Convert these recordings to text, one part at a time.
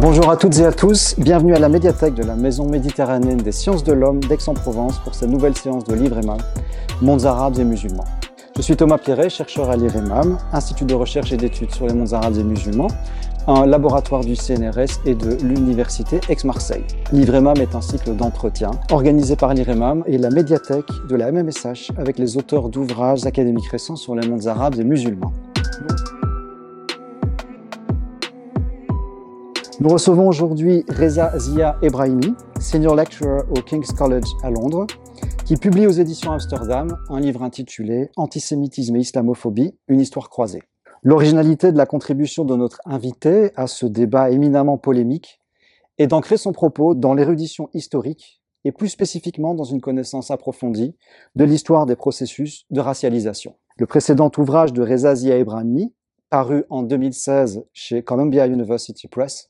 Bonjour à toutes et à tous, bienvenue à la médiathèque de la Maison méditerranéenne des sciences de l'homme d'Aix-en-Provence pour cette nouvelle séance de Livre Mondes arabes et musulmans. Je suis Thomas Pierret, chercheur à l'IREMAM, Institut de recherche et d'études sur les mondes arabes et musulmans, un laboratoire du CNRS et de l'Université Aix-Marseille. L'IREMAM est un cycle d'entretien organisé par l'IREMAM et la médiathèque de la MMSH avec les auteurs d'ouvrages académiques récents sur les mondes arabes et musulmans. Nous recevons aujourd'hui Reza Zia Ebrahimi, Senior Lecturer au King's College à Londres, qui publie aux éditions Amsterdam un livre intitulé Antisémitisme et islamophobie, une histoire croisée. L'originalité de la contribution de notre invité à ce débat éminemment polémique est d'ancrer son propos dans l'érudition historique et plus spécifiquement dans une connaissance approfondie de l'histoire des processus de racialisation. Le précédent ouvrage de Reza Zia Ebrahimi, paru en 2016 chez Columbia University Press,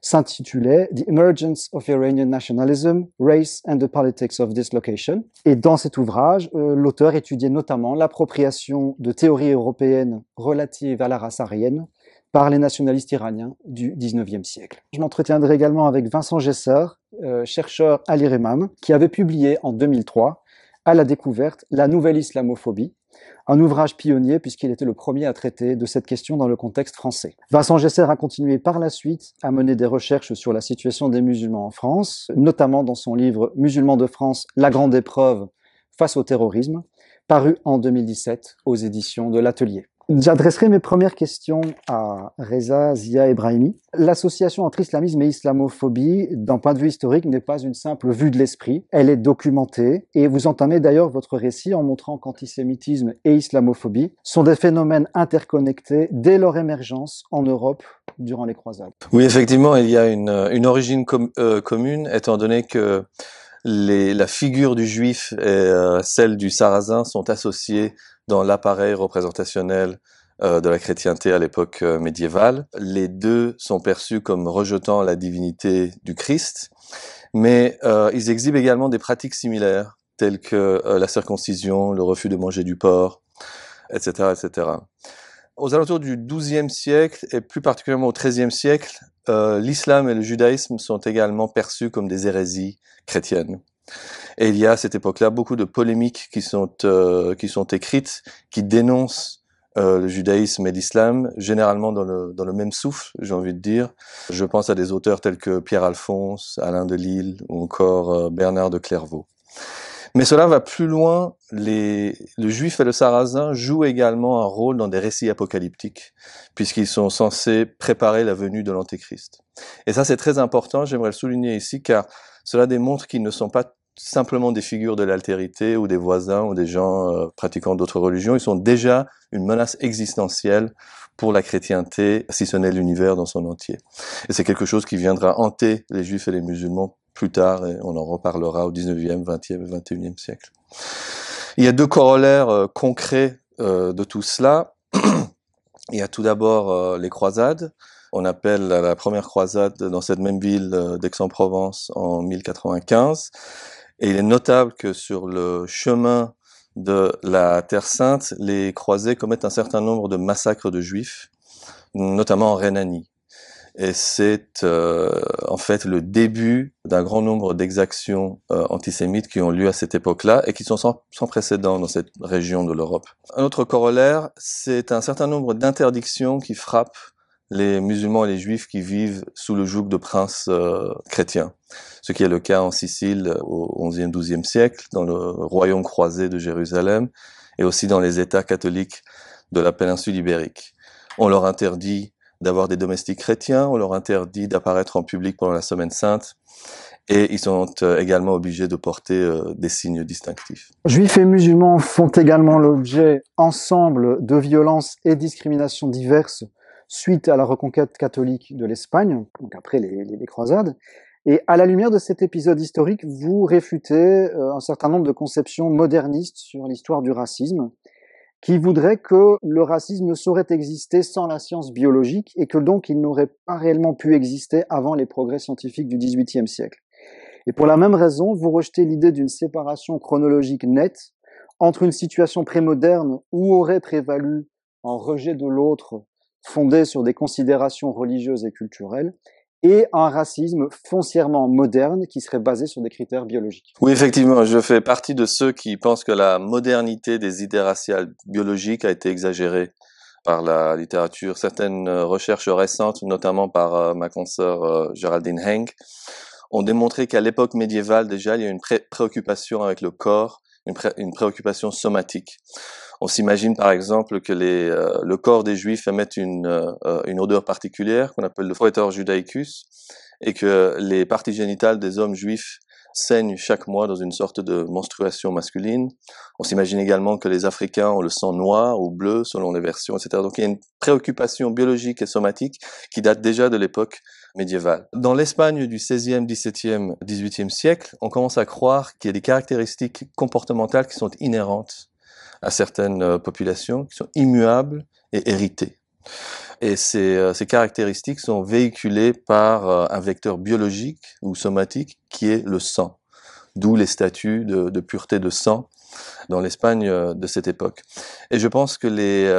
s'intitulait The Emergence of Iranian Nationalism, Race and the Politics of Dislocation. Et dans cet ouvrage, euh, l'auteur étudiait notamment l'appropriation de théories européennes relatives à la race aryenne par les nationalistes iraniens du 19e siècle. Je m'entretiendrai également avec Vincent Gesser, euh, chercheur à l'IREMAM, qui avait publié en 2003 à la découverte La nouvelle islamophobie, un ouvrage pionnier puisqu'il était le premier à traiter de cette question dans le contexte français. Vincent Gesser a continué par la suite à mener des recherches sur la situation des musulmans en France, notamment dans son livre Musulmans de France, la grande épreuve face au terrorisme, paru en 2017 aux éditions de l'Atelier. J'adresserai mes premières questions à Reza Zia Ebrahimi. L'association entre islamisme et islamophobie, d'un point de vue historique, n'est pas une simple vue de l'esprit. Elle est documentée et vous entamez d'ailleurs votre récit en montrant qu'antisémitisme et islamophobie sont des phénomènes interconnectés dès leur émergence en Europe durant les croisades. Oui, effectivement, il y a une, une origine euh, commune, étant donné que les, la figure du juif et euh, celle du sarrasin sont associées dans l'appareil représentationnel euh, de la chrétienté à l'époque euh, médiévale. Les deux sont perçus comme rejetant la divinité du Christ, mais euh, ils exhibent également des pratiques similaires, telles que la circoncision, le refus de manger du porc, etc., etc. Aux alentours du XIIe siècle et plus particulièrement au XIIIe siècle, l'islam et le judaïsme sont également perçus comme des hérésies chrétiennes. Et il y a à cette époque-là beaucoup de polémiques qui sont, euh, qui sont écrites, qui dénoncent euh, le judaïsme et l'islam, généralement dans le, dans le même souffle, j'ai envie de dire. Je pense à des auteurs tels que Pierre Alphonse, Alain de Lille ou encore euh, Bernard de Clairvaux. Mais cela va plus loin. Les, le juif et le sarrasin jouent également un rôle dans des récits apocalyptiques, puisqu'ils sont censés préparer la venue de l'Antéchrist. Et ça, c'est très important, j'aimerais le souligner ici, car cela démontre qu'ils ne sont pas simplement des figures de l'altérité ou des voisins ou des gens euh, pratiquant d'autres religions, ils sont déjà une menace existentielle pour la chrétienté, si ce n'est l'univers dans son entier. Et c'est quelque chose qui viendra hanter les juifs et les musulmans plus tard, et on en reparlera au 19e, 20e et 21e siècle. Il y a deux corollaires euh, concrets euh, de tout cela. Il y a tout d'abord les croisades. On appelle la première croisade dans cette même ville d'Aix-en-Provence en 1095. Et il est notable que sur le chemin de la Terre Sainte, les croisés commettent un certain nombre de massacres de juifs, notamment en Rhénanie. Et c'est euh, en fait le début d'un grand nombre d'exactions euh, antisémites qui ont lieu à cette époque-là et qui sont sans, sans précédent dans cette région de l'Europe. Un autre corollaire, c'est un certain nombre d'interdictions qui frappent les musulmans et les juifs qui vivent sous le joug de princes euh, chrétiens. Ce qui est le cas en Sicile au XIe, XIIe siècle, dans le royaume croisé de Jérusalem, et aussi dans les États catholiques de la péninsule ibérique. On leur interdit d'avoir des domestiques chrétiens, on leur interdit d'apparaître en public pendant la Semaine Sainte, et ils sont euh, également obligés de porter euh, des signes distinctifs. Juifs et musulmans font également l'objet ensemble de violences et discriminations diverses suite à la reconquête catholique de l'Espagne, donc après les, les, croisades. Et à la lumière de cet épisode historique, vous réfutez euh, un certain nombre de conceptions modernistes sur l'histoire du racisme, qui voudraient que le racisme ne saurait exister sans la science biologique et que donc il n'aurait pas réellement pu exister avant les progrès scientifiques du XVIIIe siècle. Et pour la même raison, vous rejetez l'idée d'une séparation chronologique nette entre une situation prémoderne où aurait prévalu un rejet de l'autre fondée sur des considérations religieuses et culturelles, et un racisme foncièrement moderne qui serait basé sur des critères biologiques. Oui, effectivement, je fais partie de ceux qui pensent que la modernité des idées raciales biologiques a été exagérée par la littérature. Certaines recherches récentes, notamment par euh, ma consoeur euh, Geraldine Henk, ont démontré qu'à l'époque médiévale déjà, il y a une préoccupation avec le corps, une, préoccupation somatique. On s'imagine par exemple que les, le corps des Juifs émette une, une odeur particulière qu'on appelle le foetor judaicus et que les parties génitales des hommes juifs saignent chaque mois dans une sorte de menstruation masculine. On s'imagine également que les Africains ont le sang noir ou bleu selon les versions, etc. Donc il y a une préoccupation biologique et somatique qui date déjà de l'époque médiévale. Dans l'Espagne du 16e, 17e, 18e siècle, on commence à croire qu'il y a des caractéristiques comportementales qui sont inhérentes à certaines euh, populations, qui sont immuables et héritées. Et ces, euh, ces, caractéristiques sont véhiculées par euh, un vecteur biologique ou somatique qui est le sang, d'où les statuts de, de, pureté de sang dans l'Espagne euh, de cette époque. Et je pense que les,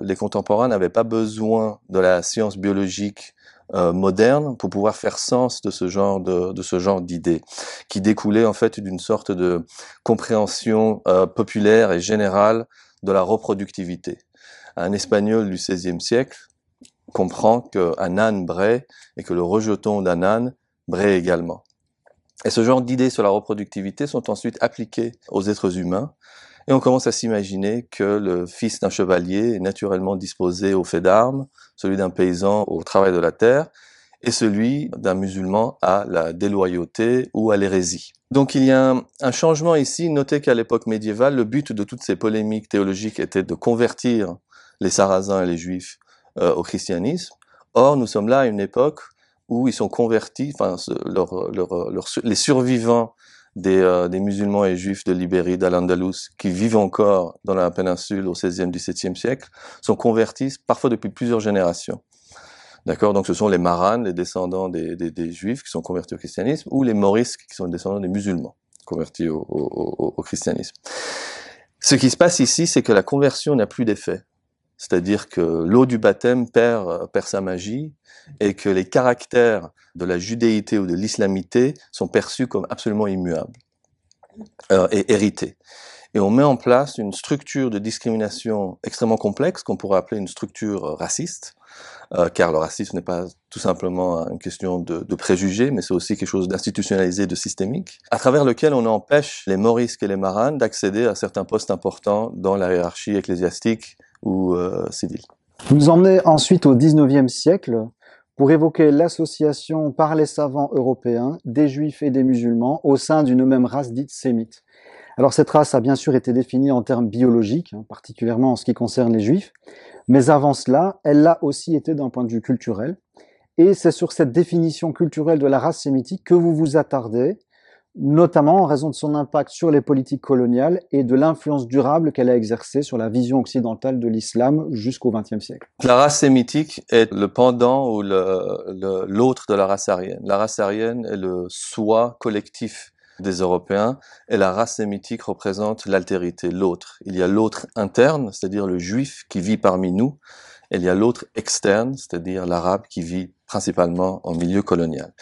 les contemporains n'avaient pas besoin de la science biologique euh, moderne pour pouvoir faire sens de ce genre de, de ce genre d'idées qui découlaient en fait d'une sorte de compréhension euh, populaire et générale de la reproductivité un Espagnol du XVIe siècle comprend qu'un âne braie et que le rejeton d'un âne braie également. Et ce genre d'idées sur la reproductivité sont ensuite appliquées aux êtres humains et on commence à s'imaginer que le fils d'un chevalier est naturellement disposé au fait d'armes, celui d'un paysan au travail de la terre, et celui d'un musulman à la déloyauté ou à l'hérésie. Donc il y a un, changement ici. Notez qu'à l'époque médiévale, le but de toutes ces polémiques théologiques était de convertir les Sarrasins et les Juifs euh, au christianisme. Or, nous sommes là à une époque où ils sont convertis, enfin, les survivants euh, des, musulmans et juifs de l'Ibérie, d'Al-Andalus, qui vivent encore dans la péninsule au XVIe, XVIIe siècle, sont convertis parfois depuis plusieurs générations. D'accord? Donc ce sont les Maranes, les descendants des, juifs qui sont convertis au christianisme, ou les Morisques qui sont les descendants des musulmans convertis au christianisme. Ce qui se passe ici, c'est que la conversion n'a plus d'effet. C'est-à-dire que l'eau du baptême perd, perd sa magie et que les caractères de la judéité ou de l'islamité sont perçus comme absolument immuables euh, et hérités. Et on met en place une structure de discrimination extrêmement complexe qu'on pourrait appeler une structure raciste, euh, car le racisme n'est pas tout simplement une question de, de préjugés, mais c'est aussi quelque chose d'institutionnalisé, de systémique, à travers lequel on empêche les morisques et les maranes d'accéder à certains postes importants dans la hiérarchie ecclésiastique euh, Vous nous emmenez ensuite au XIXe siècle pour évoquer l'association par les savants européens des juifs et des musulmans au sein d'une même race dite sémite. Alors cette race a bien sûr été définie en termes biologiques, hein, particulièrement en ce qui concerne les juifs, mais avant cela, elle l'a aussi été d'un point de vue culturel. Et c'est sur cette définition culturelle de la race sémitique que vous vous attardez notamment en raison de son impact sur les politiques coloniales et de l'influence durable qu'elle a exercée sur la vision occidentale de l'islam jusqu'au XXe siècle. La race sémitique est le pendant ou l'autre de la race aryenne. La race aryenne est le soi collectif des Européens et la race sémitique représente l'altérité, l'autre. Il y a l'autre interne, c'est-à-dire le juif qui vit parmi nous, et il y a l'autre externe, c'est-à-dire l'arabe qui vit principalement en milieu colonial.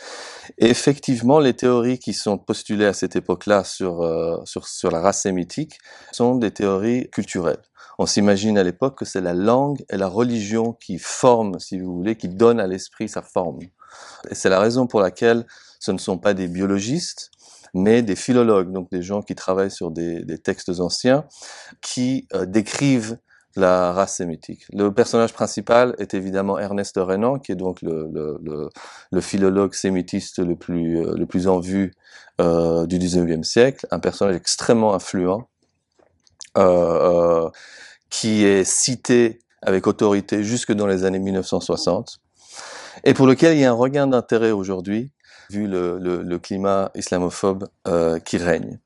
Et effectivement, les théories qui sont postulées à cette époque-là sur, euh, sur, sur la race sémitique sont des théories culturelles. On s'imagine à l'époque que c'est la langue et la religion qui forment, si vous voulez, qui donnent à l'esprit sa forme. Et c'est la raison pour laquelle ce ne sont pas des biologistes, mais des philologues, donc des gens qui travaillent sur des, des textes anciens, qui euh, décrivent la race sémitique. Le personnage principal est évidemment Ernest Renan, qui est donc le, le, le, philologue sémitiste le plus, euh, le plus en vue euh, du 19e siècle, un personnage extrêmement influent, euh, euh, qui est cité avec autorité jusque dans les années 1960, et pour lequel il y a un regain d'intérêt aujourd'hui, vu le, le, climat islamophobe euh, qui règne.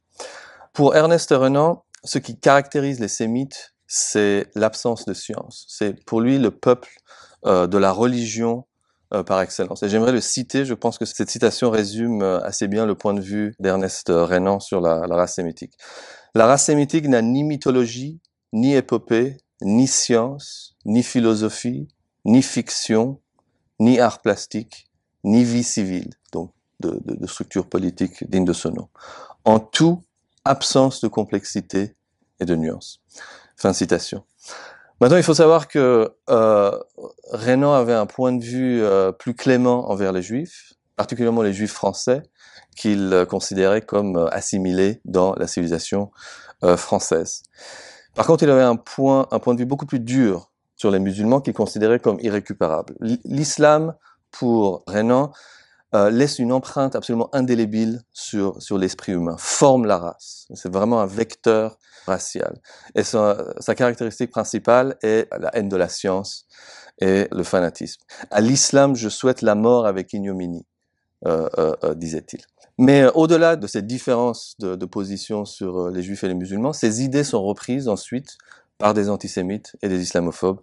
Pour Ernest Renan, ce qui caractérise les sémites, c'est l'absence de science. C'est pour lui le peuple euh, de la religion euh, par excellence. Et j'aimerais le citer, je pense que cette citation résume euh, assez bien le point de vue d'Ernest Renan sur la, la, race sémitique. La race sémitique n'a ni mythologie, ni épopée, ni science, ni philosophie, ni fiction, ni art plastique, ni vie civile, donc de, de, de structure politique digne de ce nom. En tout, absence de complexité et de nuance. Fin de citation. Maintenant, il faut savoir que euh, Renan avait un point de vue euh, plus clément envers les Juifs, particulièrement les Juifs français, qu'il euh, considérait comme euh, assimilés dans la civilisation française. Par contre, il avait un point, un point de vue beaucoup plus dur sur les musulmans qu'il considérait comme irrécupérables. L'islam, pour Renan, euh, laisse une empreinte absolument indélébile sur, sur l'esprit humain, forme la race. C'est vraiment un vecteur racial. Et sa, sa, caractéristique principale est la haine de la science et le fanatisme. À l'islam, je souhaite la mort avec ignominie, euh, euh, euh disait-il. Mais euh, au-delà de cette différence de, de, position sur euh, les juifs et les musulmans, ces idées sont reprises ensuite par des antisémites et des islamophobes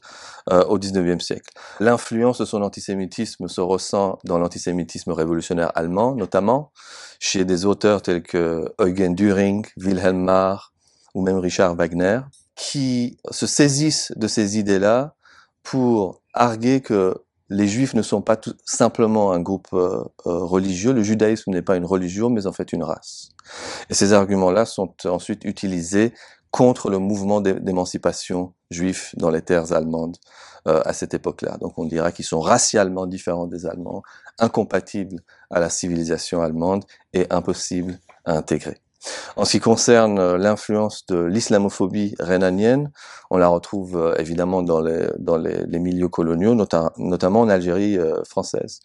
euh, au XIXe siècle. L'influence de son antisémitisme se ressent dans l'antisémitisme révolutionnaire allemand, notamment chez des auteurs tels que Eugen Düring, Wilhelm Marr ou même Richard Wagner, qui se saisissent de ces idées-là pour arguer que les juifs ne sont pas tout simplement un groupe euh, euh, religieux, le judaïsme n'est pas une religion, mais en fait une race. Et ces arguments-là sont ensuite utilisés contre le mouvement d'émancipation juif dans les terres allemandes euh, à cette époque-là. Donc on dira qu'ils sont racialement différents des Allemands, incompatibles à la civilisation allemande et impossibles à intégrer. En ce qui concerne euh, l'influence de l'islamophobie rhénanienne, on la retrouve euh, évidemment dans les, dans les, milieux coloniaux, nota notamment en Algérie euh, française.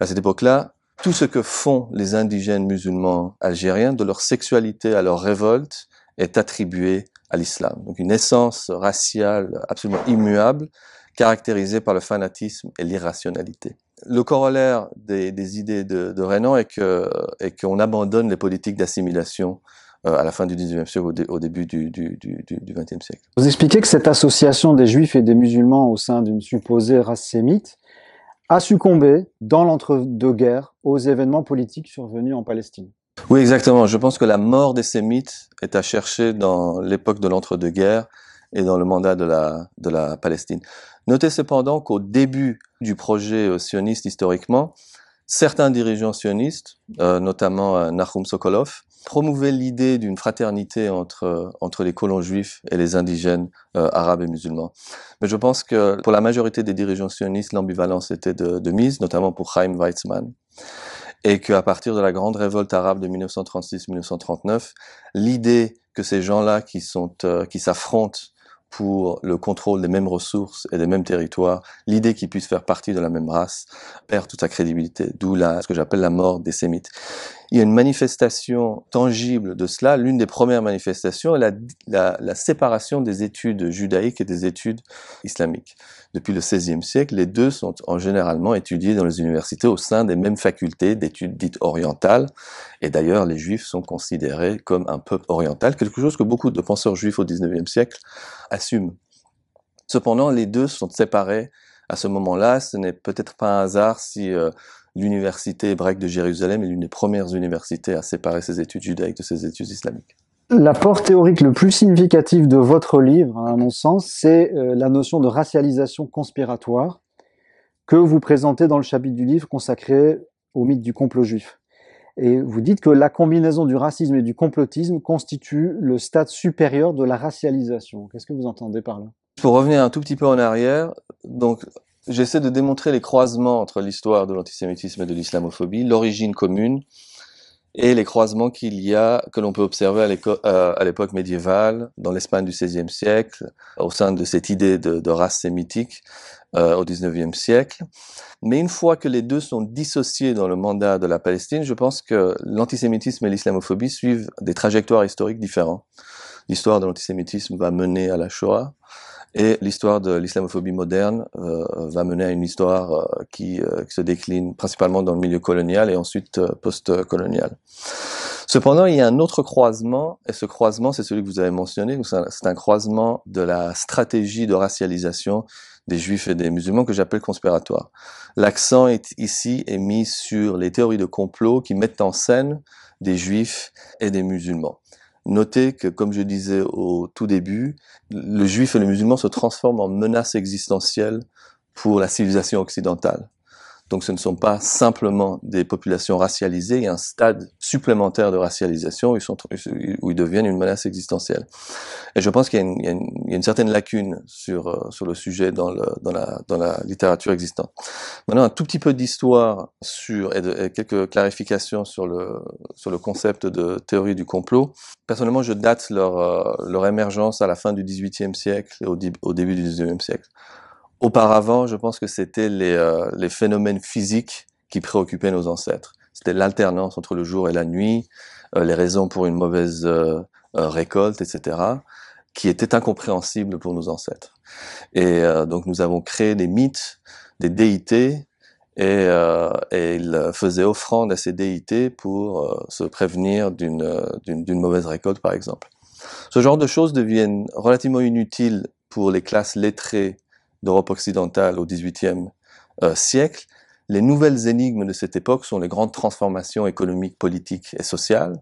À cette époque-là, tout ce que font les indigènes musulmans algériens, de leur sexualité à leur révolte, est attribué à l'islam. Donc une essence raciale absolument immuable, caractérisée par le fanatisme et l'irrationalité. Le corollaire des, idées de, de, Renan est que est qu'on abandonne les politiques d'assimilation euh, à la fin du 19e siècle, au, dé, au début du, du, du, du 20e siècle. Vous expliquez que cette association des juifs et des musulmans au sein d'une supposée race sémite a succombé dans l'entre-deux-guerres aux événements politiques survenus en Palestine. Oui, exactement. Je pense que la mort des Sémites est à chercher dans l'époque de l'entre-deux-guerres et dans le mandat de la, Palestine. Notez cependant qu'au début du projet euh, sioniste historiquement, certains dirigeants sionistes, euh, notamment euh, Nahum Sokolov, promouvaient l'idée d'une fraternité entre, entre les colons juifs et les indigènes euh, arabes et musulmans. Mais je pense que pour la majorité des dirigeants sionistes, l'ambivalence était de, de mise, notamment pour Chaim Weizmann et qu'à partir de la grande révolte arabe de 1936-1939, l'idée que ces gens-là qui sont euh, qui s'affrontent pour le contrôle des mêmes ressources et des mêmes territoires, l'idée qu'ils puissent faire partie de la même race perd toute sa crédibilité, d'où ce que j'appelle la mort des Sémites. Il y a une manifestation tangible de cela. L'une des premières manifestations est la, la, la, séparation des études judaïques et des études islamiques. Depuis le XVIe siècle, les deux sont en généralement étudiés dans les universités au sein des mêmes facultés d'études dites orientales. Et d'ailleurs, les juifs sont considérés comme un peuple oriental, quelque chose que beaucoup de penseurs juifs au XIXe siècle assument. Cependant, les deux sont séparés à ce moment-là. Ce n'est peut-être pas un hasard si euh, l'université hébraïque de Jérusalem est l'une des premières universités à séparer ses études judaïques de ses études islamiques. L'apport théorique le plus significatif de votre livre, à mon sens, c'est euh, la notion de racialisation conspiratoire que vous présentez dans le chapitre du livre consacré au mythe du complot juif. Et vous dites que la combinaison du racisme et du complotisme constitue le stade supérieur de la racialisation. Qu'est-ce que vous entendez par là? Pour revenir un tout petit peu en arrière, donc j'essaie de démontrer les croisements entre l'histoire de l'antisémitisme et de l'islamophobie, l'origine commune et les croisements qu'il y a, que l'on peut observer à l'époque médiévale, dans l'Espagne du XVIe siècle, au sein de cette idée de, de race sémitique euh, au XIXe siècle. Mais une fois que les deux sont dissociés dans le mandat de la Palestine, je pense que l'antisémitisme et l'islamophobie suivent des trajectoires historiques différentes. L'histoire de l'antisémitisme va mener à la Shoah, et l'histoire de l'islamophobie moderne euh, va mener à une histoire euh, qui, euh, qui, se décline principalement dans le milieu colonial et ensuite euh, post-colonial. Cependant, il y a un autre croisement, et ce croisement, c'est celui que vous avez mentionné, c'est un croisement de la stratégie de racialisation des juifs et des musulmans que j'appelle conspiratoire. L'accent est ici est mis sur les théories de complot qui mettent en scène des juifs et des musulmans. Notez que, comme je disais au tout début, le juif et le musulman se transforment en menace existentielle pour la civilisation occidentale. Donc ce ne sont pas simplement des populations racialisées, il y a un stade supplémentaire de racialisation où ils, deviennent une menace existentielle. Et je pense qu'il y, a une certaine lacune sur, euh, le sujet dans, la, littérature existante. Maintenant, un tout petit peu d'histoire sur, et, quelques clarifications sur le, concept de théorie du complot. Personnellement, je date leur, euh, émergence à la fin du XVIIIe siècle et au début du XIXe siècle. Auparavant, je pense que c'était les, euh, les, phénomènes physiques qui préoccupaient nos ancêtres. C'était l'alternance entre le jour et la nuit, euh, les raisons pour une mauvaise euh, euh récolte, etc., qui étaient incompréhensibles pour nos ancêtres. Et euh, donc nous avons créé des mythes, des déités, et, et ils faisaient offrande à ces déités pour se prévenir d'une mauvaise récolte, par exemple. Ce genre de choses deviennent relativement inutiles pour les classes lettrées d'Europe occidentale au XVIIIe euh, siècle, les nouvelles énigmes de cette époque sont les grandes transformations économiques, politiques et sociales.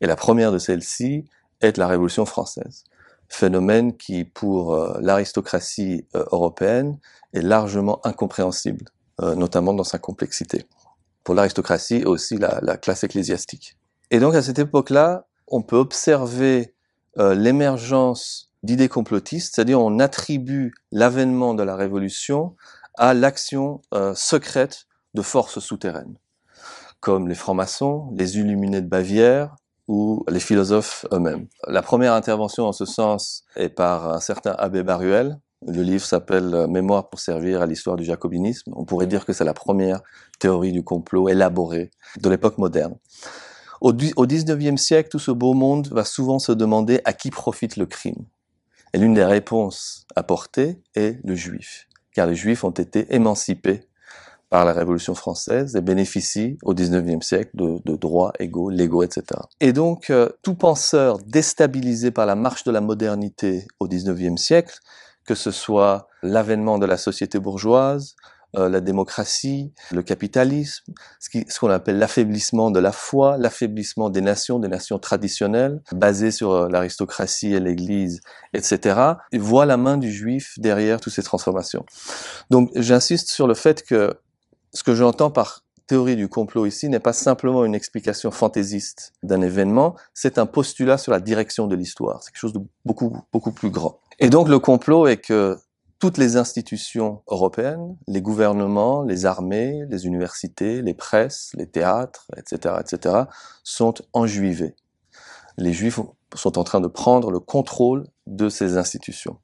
Et la première de celles-ci est la Révolution française. Phénomène qui, pour euh, l'aristocratie euh, européenne, est largement incompréhensible, notamment dans sa complexité. Pour l'aristocratie et aussi la, la, classe ecclésiastique. Et donc à cette époque-là, on peut observer l'émergence d'idées complotistes, c'est-à-dire on attribue l'avènement de la révolution à l'action euh, secrète de forces souterraines, comme les francs-maçons, les illuminés de Bavière ou les philosophes eux-mêmes. La première intervention en ce sens est par un certain Abbé Baruel. Le livre s'appelle euh, Mémoire pour servir à l'histoire du jacobinisme. On pourrait dire que c'est la première théorie du complot élaborée de l'époque moderne. Au, au 19e siècle, tout ce beau monde va souvent se demander à qui profite le crime. Et l'une des réponses apportées est le juif, car les juifs ont été émancipés par la Révolution française et bénéficient au XIXe siècle de, droits égaux, légaux, etc. Et donc, euh, tout penseur déstabilisé par la marche de la modernité au XIXe siècle, que ce soit l'avènement de la société bourgeoise, euh, la démocratie, le capitalisme, ce qu'on ce appelle l'affaiblissement de la foi, l'affaiblissement des nations, des nations traditionnelles, basées sur euh, l'aristocratie et l'Église, etc., voit la main du juif derrière toutes ces transformations. Donc j'insiste sur le fait que ce que j'entends par théorie du complot ici n'est pas simplement une explication fantaisiste d'un événement, c'est un postulat sur la direction de l'histoire. C'est quelque chose de beaucoup, beaucoup plus grand. Et donc le complot est que toutes les institutions européennes, les gouvernements, les armées, les universités, les presses, les théâtres, etc., etc., sont enjuivés. Les juifs sont en train de prendre le contrôle de ces institutions.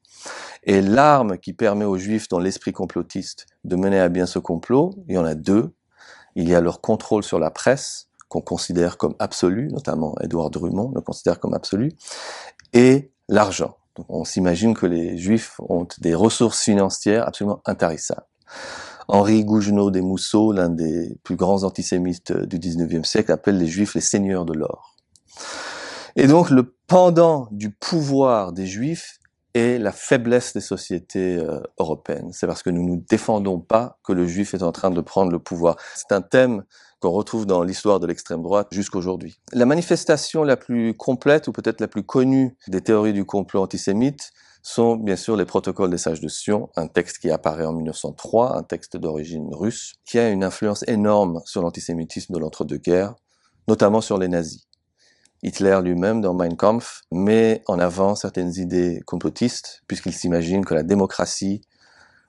Et l'arme qui permet aux juifs, dans l'esprit complotiste, de mener à bien ce complot, il y en a deux. Il y a leur contrôle sur la presse, qu'on considère comme absolu, notamment Édouard Drummond le considère comme absolu, et l'argent on s'imagine que les Juifs ont des ressources financières absolument intarissables. Henri Gougenot des Mousseaux, l'un des plus grands antisémites du 19e siècle, appelle les Juifs les seigneurs de l'or. Et donc le pendant du pouvoir des Juifs est la faiblesse des sociétés euh, européennes. C'est parce que nous ne défendons pas que le Juif est en train de prendre le pouvoir. C'est un thème qu'on retrouve dans l'histoire de l'extrême droite jusqu'aujourd'hui. La manifestation la plus complète ou peut-être la plus connue des théories du complot antisémite sont bien sûr les protocoles des sages de Sion, un texte qui apparaît en 1903, un texte d'origine russe, qui a une influence énorme sur l'antisémitisme de l'entre-deux-guerres, notamment sur les nazis. Hitler lui-même, dans Mein Kampf, met en avant certaines idées complotistes, puisqu'il s'imagine que la démocratie,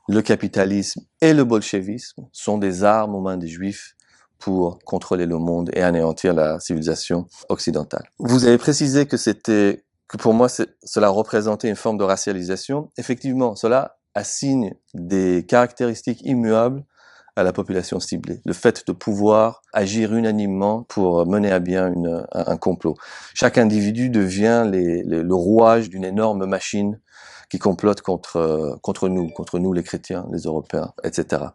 le capitalisme et le bolchevisme sont des armes aux mains des juifs pour contrôler le monde et anéantir la civilisation occidentale. Vous avez précisé que c'était, que pour moi, cela représentait une forme de racialisation. Effectivement, cela assigne des caractéristiques immuables à la population ciblée. Le fait de pouvoir agir unanimement pour mener à bien un, complot. Chaque individu devient le rouage d'une énorme machine qui complotent contre, contre nous, contre nous les chrétiens, les Européens, etc.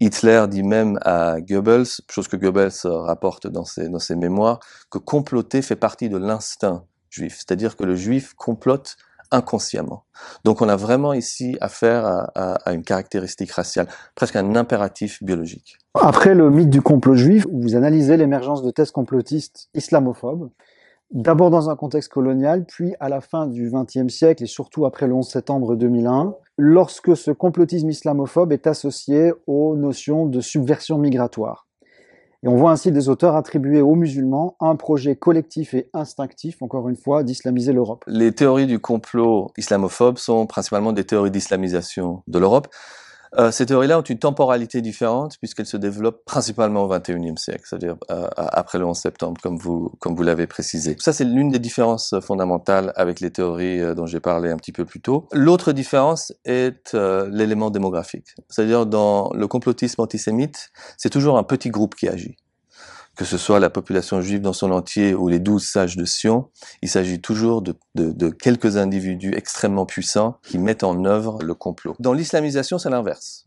Hitler dit même à Goebbels, chose que Goebbels rapporte dans ses, dans ses mémoires, que comploter fait partie de l'instinct juif, c'est-à-dire que le juif complote inconsciemment. Donc on a vraiment ici affaire à, à, à, une caractéristique raciale, presque un impératif biologique. Après le mythe du complot juif, vous analysez l'émergence de thèses complotistes islamophobes d'abord dans un contexte colonial, puis à la fin du XXe siècle et surtout après le 11 septembre 2001, lorsque ce complotisme islamophobe est associé aux notions de subversion migratoire. Et on voit ainsi des auteurs attribuer aux musulmans un projet collectif et instinctif, encore une fois, d'islamiser l'Europe. Les théories du complot islamophobe sont principalement des théories d'islamisation de l'Europe. Euh, ces théories-là ont une temporalité différente puisqu'elles se développent principalement au XXIe siècle, c'est-à-dire euh, après le 11 septembre, comme vous, comme vous l'avez précisé. Ça, c'est l'une des différences fondamentales avec les théories euh, dont j'ai parlé un petit peu plus tôt. L'autre différence est l'élément démographique, c'est-à-dire dans le complotisme antisémite, c'est toujours un petit groupe qui agit que ce soit la population juive dans son entier ou les douze sages de Sion, il s'agit toujours de, quelques individus extrêmement puissants qui mettent en œuvre le complot. Dans l'islamisation, c'est l'inverse.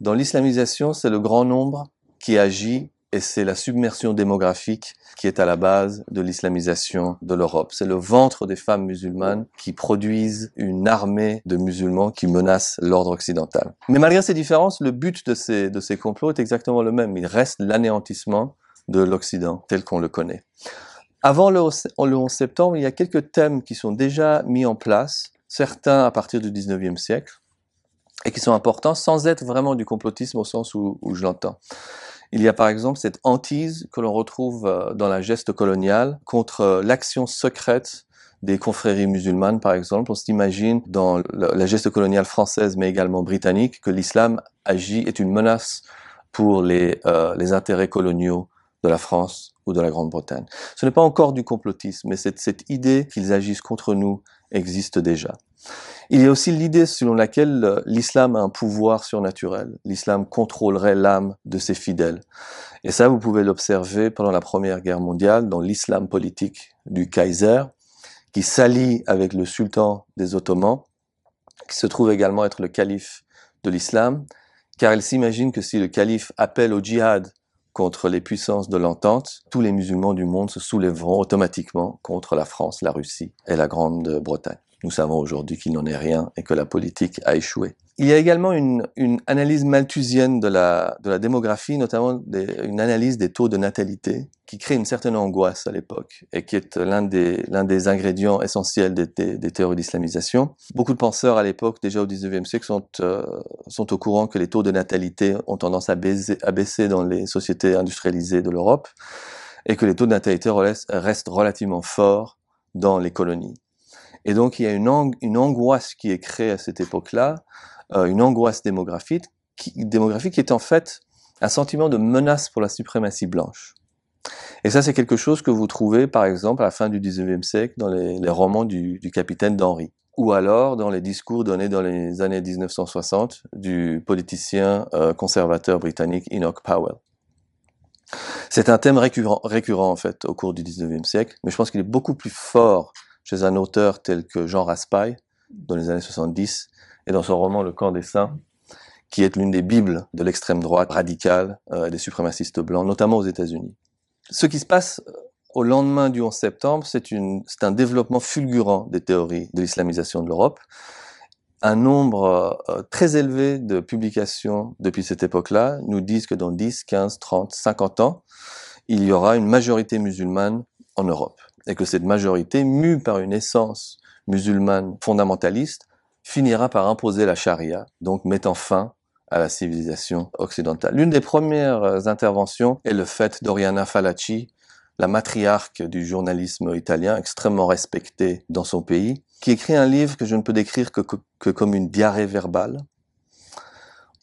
Dans l'islamisation, c'est le grand nombre qui agit et c'est la submersion démographique qui est à la base de l'islamisation de l'Europe. C'est le ventre des femmes musulmanes qui produisent une armée de musulmans qui menacent l'ordre occidental. Mais malgré ces différences, le but de ces, de ces complots est exactement le même. Il reste l'anéantissement de l'Occident tel qu'on le connaît. Avant le 11 septembre, il y a quelques thèmes qui sont déjà mis en place, certains à partir du 19e siècle, et qui sont importants sans être vraiment du complotisme au sens où, je l'entends. Il y a par exemple cette hantise que l'on retrouve euh, dans la geste coloniale contre euh, l'action secrète des confréries musulmanes, par exemple. On s'imagine dans la geste coloniale française, mais également britannique, que l'islam agit, est une menace pour les, euh, les intérêts coloniaux de la France ou de la Grande-Bretagne. Ce n'est pas encore du complotisme, mais cette, cette idée qu'ils agissent contre nous existe déjà. Il y a aussi l'idée selon laquelle euh, l'islam a un pouvoir surnaturel. L'islam contrôlerait l'âme de ses fidèles. Et ça, vous pouvez l'observer pendant la Première Guerre mondiale dans l'islam politique du Kaiser, qui s'allie avec le sultan des Ottomans, qui se trouve également être le calife de l'islam, car elle s'imagine que si le calife appelle au djihad contre les puissances de l'entente, tous les musulmans du monde se soulèveront automatiquement contre la France, la Russie et la Grande-Bretagne. Nous savons aujourd'hui qu'il n'en est rien et que la politique a échoué. Il y a également une, une analyse malthusienne de la, de la démographie, notamment des, une analyse des taux de natalité, qui crée une certaine angoisse à l'époque et qui est l'un des, l'un des ingrédients essentiels des, des, théories d'islamisation. Beaucoup de penseurs à l'époque, déjà au 19e siècle, sont, euh, sont au courant que les taux de natalité ont tendance à, baiser, à baisser dans les sociétés industrialisées de l'Europe et que les taux de natalité restent relativement forts dans les colonies. Et donc il y a une, angoisse qui est créée à cette époque-là, euh, une angoisse démographique qui, est en fait un sentiment de menace pour la suprématie blanche. Et ça, c'est quelque chose que vous trouvez, par exemple, à la fin du 19e siècle dans les, romans du, du capitaine d'Henri, ou alors dans les discours donnés dans les années 1960 du politicien euh, conservateur britannique Enoch Powell. C'est un thème récurrent, récurrent, en fait, au cours du 19e siècle, mais je pense qu'il est beaucoup plus fort chez un auteur tel que Jean Raspail, dans les années 70, et dans son roman Le camp des saints, qui est l'une des bibles de l'extrême droite radicale euh, des suprémacistes blancs, notamment aux États-Unis. Ce qui se passe euh, au lendemain du 11 septembre, c'est un développement fulgurant des théories de l'islamisation de l'Europe. Un nombre euh, très élevé de publications depuis cette époque-là nous disent que dans 10, 15, 30, 50 ans, il y aura une majorité musulmane en Europe. Et que cette majorité, mue par une essence musulmane fondamentaliste, finira par imposer la charia, donc mettant fin à la civilisation occidentale. L'une des premières euh, interventions est le fait d'Oriana Falacci, la matriarque du journalisme italien, extrêmement respectée dans son pays, qui écrit un livre que je ne peux décrire que, que, que comme une diarrhée verbale,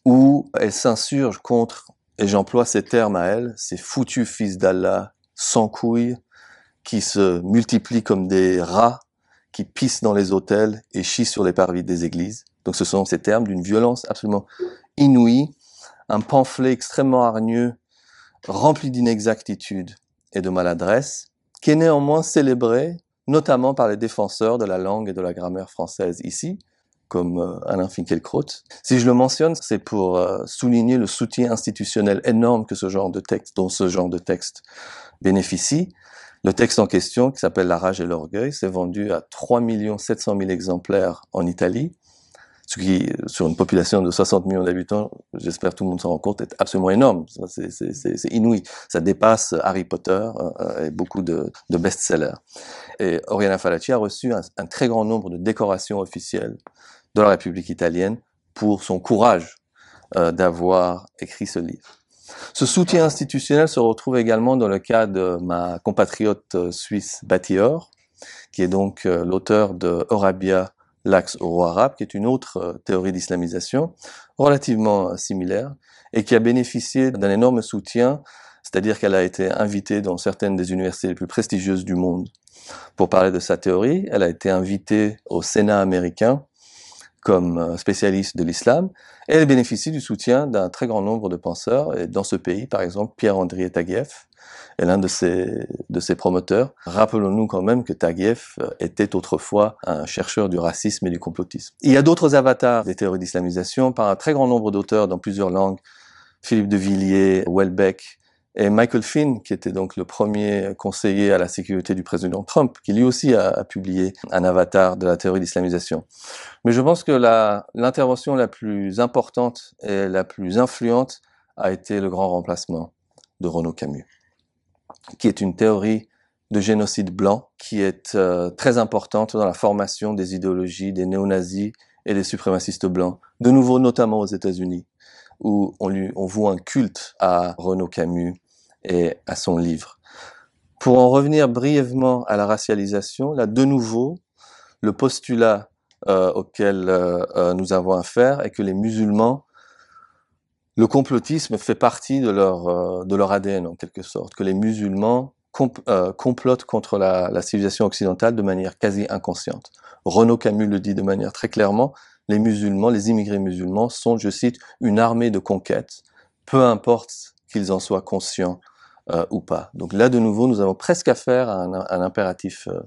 où elle s'insurge contre, et j'emploie ces termes à elle, ces foutus fils d'Allah sans couilles, qui se multiplient comme des rats qui pissent dans les hôtels et chient sur les parvis des églises. Donc ce sont ces termes d'une violence absolument inouïe, un pamphlet extrêmement hargneux, rempli d'inexactitudes et de maladresse, qui est néanmoins célébré notamment par les défenseurs de la langue et de la grammaire française ici, comme euh, Alain Finkielkraut. Si je le mentionne, c'est pour euh, souligner le soutien institutionnel énorme que ce genre de texte, dont ce genre de texte bénéficie, le texte en question, qui s'appelle La rage et l'orgueil, s'est vendu à 3 700 000 exemplaires en Italie, ce qui, sur une population de 60 millions d'habitants, j'espère que tout le monde s'en rend compte, est absolument énorme. C'est inouï. Ça dépasse Harry Potter euh, et beaucoup de, best-sellers. Et Oriana Falacci a reçu un, un, très grand nombre de décorations officielles de la République italienne pour son courage euh, d'avoir écrit ce livre. Ce soutien institutionnel se retrouve également dans le cas de ma compatriote euh, suisse Batior, qui est donc euh, l'auteur de Eurabia, l'axe euro-arabe, qui est une autre théorie d'islamisation relativement similaire et qui a bénéficié d'un énorme soutien, c'est-à-dire qu'elle a été invitée dans certaines des universités les plus prestigieuses du monde pour parler de sa théorie. Elle a été invitée au Sénat américain comme euh, spécialiste de l'islam, elle bénéficie du soutien d'un très grand nombre de penseurs, et dans ce pays, par exemple, Pierre-André Taguieff est l'un de ses, de ses promoteurs. Rappelons-nous quand même que Taguieff euh, était autrefois un chercheur du racisme et du complotisme. Il y a d'autres avatars des théories d'islamisation par un très grand nombre d'auteurs dans plusieurs langues, Philippe de Villiers, Welbeck, et Michael Finn, qui était donc le premier conseiller à la sécurité du président Trump, qui lui aussi a, publié un avatar de la théorie d'islamisation. Mais je pense que l'intervention la, plus importante et la plus influente a été le grand remplacement de Renaud Camus, qui est une théorie de génocide blanc qui est euh, très importante dans la formation des idéologies des néo-nazis et des suprémacistes blancs, de nouveau notamment aux États-Unis, où on, lui, on voit un culte à Renaud Camus et à son livre. Pour en revenir brièvement à la racialisation, là de nouveau, le postulat euh, auquel euh, euh, nous avons affaire est que les musulmans, le complotisme fait partie de leur, de leur ADN en quelque sorte, que les musulmans complotent contre la, la civilisation occidentale de manière quasi inconsciente. Renaud Camus le dit de manière très clairement, les musulmans, les immigrés musulmans sont, je cite, une armée de conquête, peu importe qu'ils en soient conscients euh, ou pas. Donc là, de nouveau, nous avons presque affaire à un, un impératif euh,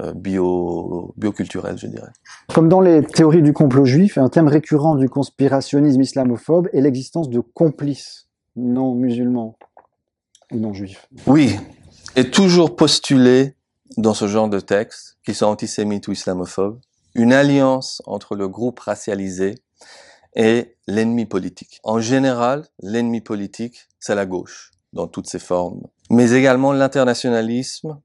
euh, bio, bioculturel, je dirais. Comme dans les théories du complot juif, un thème récurrent du conspirationnisme islamophobe est l'existence de complices non musulmans ou non juifs. Oui, et toujours postulé dans ce genre de texte, qu'ils soient antisémites ou islamophobes, une alliance entre le groupe racialisé et l'ennemi politique. En général, l'ennemi politique, c'est la gauche dans toutes ses formes, mais également l'internationalisme,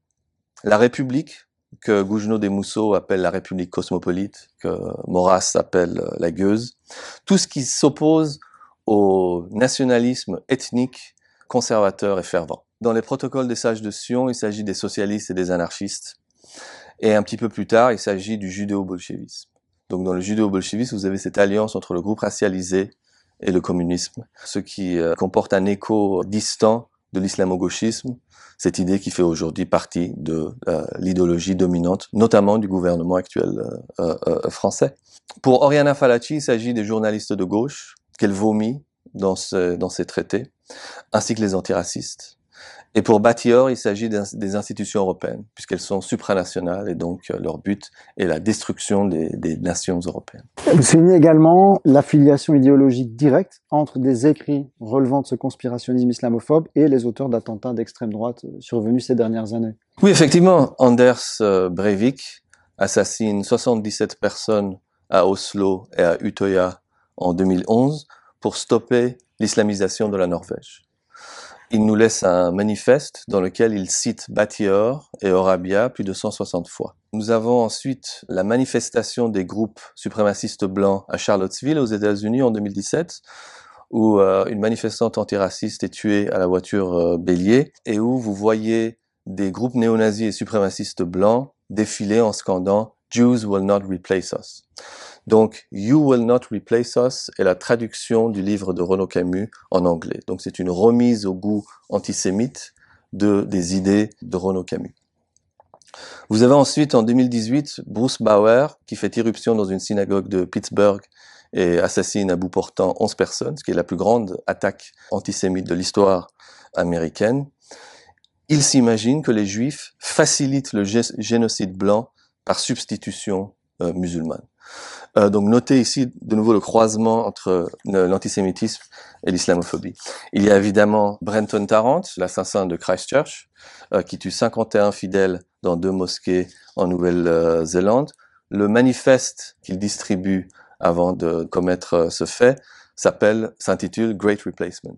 la République, que Gougenot des Mousseaux appelle la République cosmopolite, que Maurras appelle la gueuse, tout ce qui s'oppose au nationalisme ethnique, conservateur et fervent. Dans les protocoles des sages de Sion, il s'agit des socialistes et des anarchistes. Et un petit peu plus tard, il s'agit du judéo-bolchevisme. Donc dans le judéo-bolchevisme, vous avez cette alliance entre le groupe racialisé et le communisme, ce qui euh, comporte un écho distant de l'islamo-gauchisme, cette idée qui fait aujourd'hui partie de euh, l'idéologie dominante, notamment du gouvernement actuel euh, français. Pour Oriana Falaci, il s'agit des journalistes de gauche qu'elle vomit dans, dans ses traités, ainsi que les antiracistes. Et pour Batior, il s'agit des institutions européennes, puisqu'elles sont supranationales et donc euh, leur but est la destruction des, des nations européennes. Vous soulignez également l'affiliation idéologique directe entre des écrits relevant de ce conspirationnisme islamophobe et les auteurs d'attentats d'extrême droite euh, survenus ces dernières années. Oui, effectivement, Anders euh, Breivik assassine 77 personnes à Oslo et à Utøya en 2011 pour stopper l'islamisation de la Norvège il nous laisse un manifeste dans lequel il cite Batior et Orabia plus de 160 fois. Nous avons ensuite la manifestation des groupes suprémacistes blancs à Charlottesville aux États-Unis en 2017 où euh, une manifestante antiraciste est tuée à la voiture euh, bélier et où vous voyez des groupes néo-nazis et suprémacistes blancs défiler en scandant Jews will not replace us. Donc, You Will Not Replace Us est la traduction du livre de Renaud Camus en anglais. Donc, c'est une remise au goût antisémite de, des idées de Renaud Camus. Vous avez ensuite, en 2018, Bruce Bauer, qui fait irruption dans une synagogue de Pittsburgh et assassine à bout portant 11 personnes, ce qui est la plus grande attaque antisémite de l'histoire américaine. Il s'imagine que les Juifs facilitent le génocide blanc par substitution euh, musulmane. Euh, donc notez ici de nouveau le croisement entre l'antisémitisme et l'islamophobie. Il y a évidemment Brenton Tarrant, l'assassin de Christchurch, euh, qui tue 51 fidèles dans deux mosquées en Nouvelle-Zélande. Le manifeste qu'il distribue avant de commettre ce fait s'intitule Great Replacement.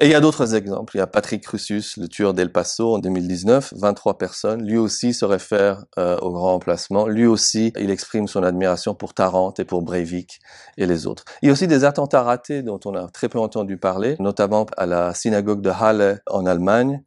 Et il y a d'autres exemples. Il y a Patrick Crucius, le tueur d'El Paso en 2019, 23 personnes. Lui aussi se réfère euh, au grand emplacement. Lui aussi, il exprime son admiration pour Tarente et pour Breivik et les autres. Il y a aussi des attentats ratés dont on a très peu entendu parler, notamment à la synagogue de Halle en Allemagne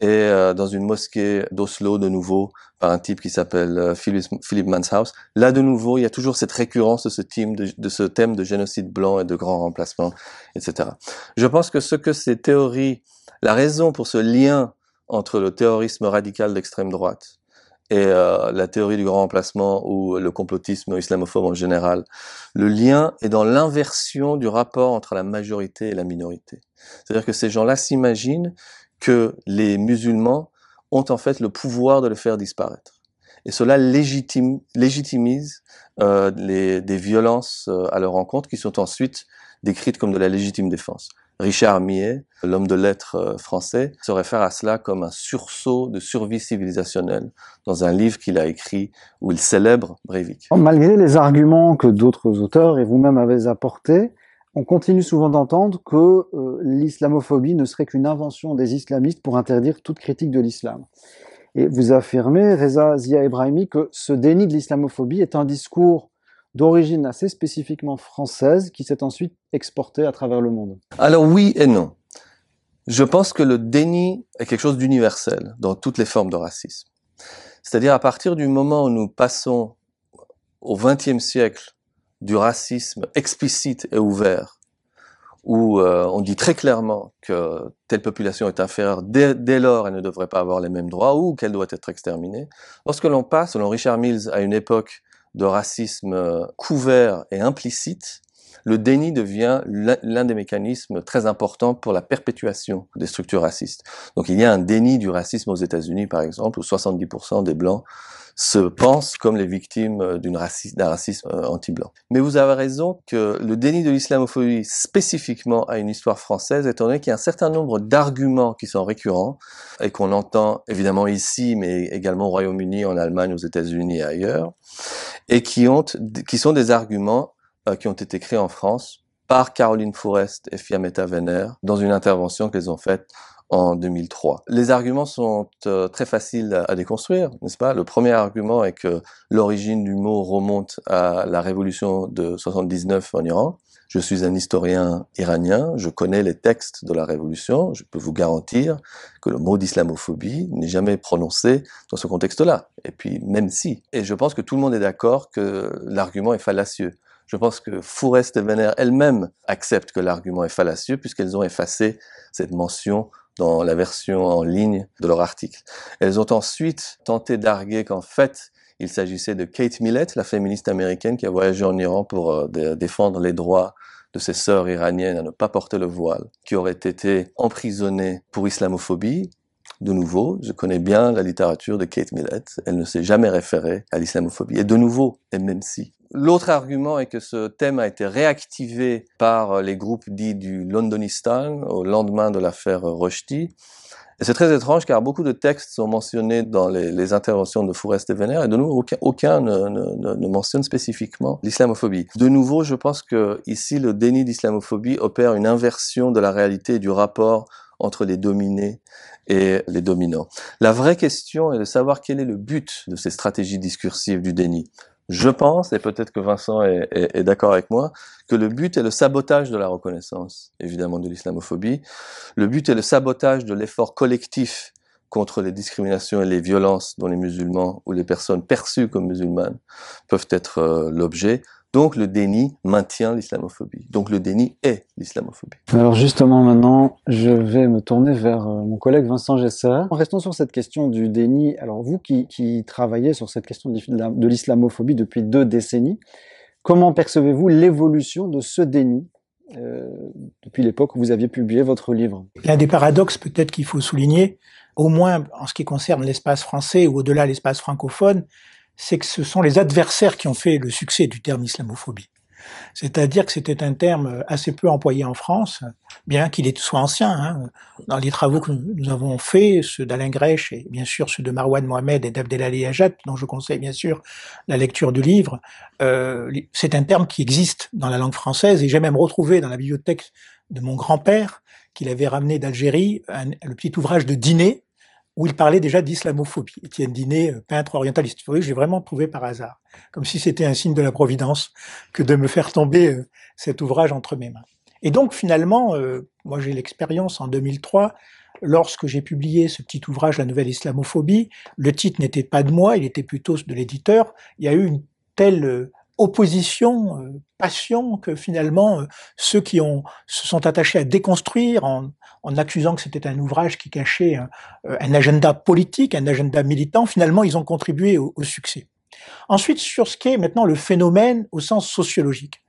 et euh, dans une mosquée d'Oslo de nouveau par un type qui s'appelle euh, Philip, Manshaus. Là de nouveau, il y a toujours cette récurrence de ce, thème de, ce thème de génocide blanc et de grand remplacement, etc. Je pense que ce que ces théories, la raison pour ce lien entre le terrorisme radical d'extrême droite et euh, la théorie du grand remplacement ou le complotisme islamophobe en général, le lien est dans l'inversion du rapport entre la majorité et la minorité. C'est-à-dire que ces gens-là s'imaginent que les musulmans ont en fait le pouvoir de le faire disparaître. Et cela légitime, légitimise euh, les, des violences euh, à leur encontre qui sont ensuite décrites comme de la légitime défense. Richard Millet, l'homme de lettres euh, français, se réfère à cela comme un sursaut de survie civilisationnelle dans un livre qu'il a écrit où il célèbre Breivik. Malgré les arguments que d'autres auteurs et vous-même avez apportés, on continue souvent d'entendre que euh, l'islamophobie ne serait qu'une invention des islamistes pour interdire toute critique de l'islam. Et vous affirmez, Reza Zia Ebrahimi, que ce déni de l'islamophobie est un discours d'origine assez spécifiquement française qui s'est ensuite exporté à travers le monde. Alors oui et non. Je pense que le déni est quelque chose d'universel dans toutes les formes de racisme. C'est-à-dire à partir du moment où nous passons au XXe siècle du racisme explicite et ouvert, où euh, on dit très clairement que telle population est inférieure, dès, dès lors elle ne devrait pas avoir les mêmes droits ou qu'elle doit être exterminée. Lorsque l'on passe, selon Richard Mills, à une époque de racisme euh, couvert et implicite, le déni devient l'un des mécanismes très importants pour la perpétuation des structures racistes. Donc il y a un déni du racisme aux États-Unis, par exemple, où 70% des Blancs se pensent comme les victimes euh, d'un racisme, euh, anti-blanc. Mais vous avez raison que le déni de l'islamophobie spécifiquement à une histoire française, étant donné qu'il y a un certain nombre d'arguments qui sont récurrents et qu'on entend évidemment ici, mais également au Royaume-Uni, en Allemagne, aux États-Unis et ailleurs, et qui, ont, qui sont des arguments euh, qui ont été créés en France par Caroline Forest et Fiametta Venner dans une intervention qu'elles ont faite en 2003. Les arguments sont euh, très faciles à déconstruire, n'est-ce pas? Le premier argument est que l'origine du mot remonte à la révolution de 79 en Iran. Je suis un historien iranien, je connais les textes de la révolution, je peux vous garantir que le mot d'islamophobie n'est jamais prononcé dans ce contexte-là. Et puis même si. Et je pense que tout le monde est d'accord que l'argument est fallacieux. Je pense que Fourest et Venner elles-mêmes acceptent que l'argument est fallacieux puisqu'elles ont effacé cette mention dans la version en ligne de leur article. Elles ont ensuite tenté d'arguer qu'en fait, il s'agissait de Kate Millett, la féministe américaine qui a voyagé en Iran pour euh, défendre les droits de ses sœurs iraniennes à ne pas porter le voile, qui aurait été emprisonnée pour islamophobie. De nouveau, je connais bien la littérature de Kate Millett, elle ne s'est jamais référée à l'islamophobie. Et de nouveau, et même si, L'autre argument est que ce thème a été réactivé par euh, les groupes dits du Londonistan au lendemain de l'affaire Rushdie. Et c'est très étrange car beaucoup de textes sont mentionnés dans les, interventions de Fourest et Vénère et de nouveau aucun, ne, mentionne spécifiquement l'islamophobie. De nouveau, je pense que ici le déni d'islamophobie opère une inversion de la réalité du rapport entre les dominés et les dominants. La vraie question est de savoir quel est le but de ces stratégies discursives du déni. Je pense, et peut-être que Vincent est, d'accord avec moi, que le but est le sabotage de la reconnaissance, évidemment, de l'islamophobie. Le but est le sabotage de l'effort collectif contre les discriminations et les violences dont les musulmans ou les personnes perçues comme musulmanes peuvent être euh, l'objet. Donc le déni maintient l'islamophobie. Donc le déni est l'islamophobie. Alors justement maintenant, je vais me tourner vers euh, mon collègue Vincent Gesser. En restant sur cette question du déni, alors vous qui, qui travaillez sur cette question de l'islamophobie depuis deux décennies, comment percevez-vous l'évolution de ce déni euh, depuis l'époque où vous aviez publié votre livre? L'un des paradoxes peut-être qu'il faut souligner, au moins en ce qui concerne l'espace français ou au-delà l'espace francophone, c'est que ce sont les adversaires qui ont fait le succès du terme islamophobie. C'est-à-dire que c'était un terme assez peu employé en France, bien qu'il soit ancien. Hein. Dans les travaux que nous avons faits, ceux d'Alain Grèche et bien sûr ceux de Marwan Mohamed et d'Abdelali Ajat, dont je conseille bien sûr la lecture du livre, euh, c'est un terme qui existe dans la langue française et j'ai même retrouvé dans la bibliothèque de mon grand-père, qu'il avait ramené d'Algérie, le petit ouvrage de Dîner, où il parlait déjà d'islamophobie. Étienne Diné, euh, peintre orientaliste. Vous voyez, j'ai vraiment trouvé par hasard, comme si c'était un signe de la providence que de me faire tomber euh, cet ouvrage entre mes mains. Et donc finalement, euh, moi j'ai l'expérience en 2003, lorsque j'ai publié ce petit ouvrage, La nouvelle islamophobie, le titre n'était pas de moi, il était plutôt de l'éditeur, il y a eu une telle opposition, euh, passion, que finalement euh, ceux qui se sont attachés à déconstruire en, accusant que c'était un ouvrage qui cachait un, euh, un, agenda politique, un agenda militant, finalement ils ont contribué au, succès. Ensuite, sur ce qui est maintenant le phénomène au sens sociologique,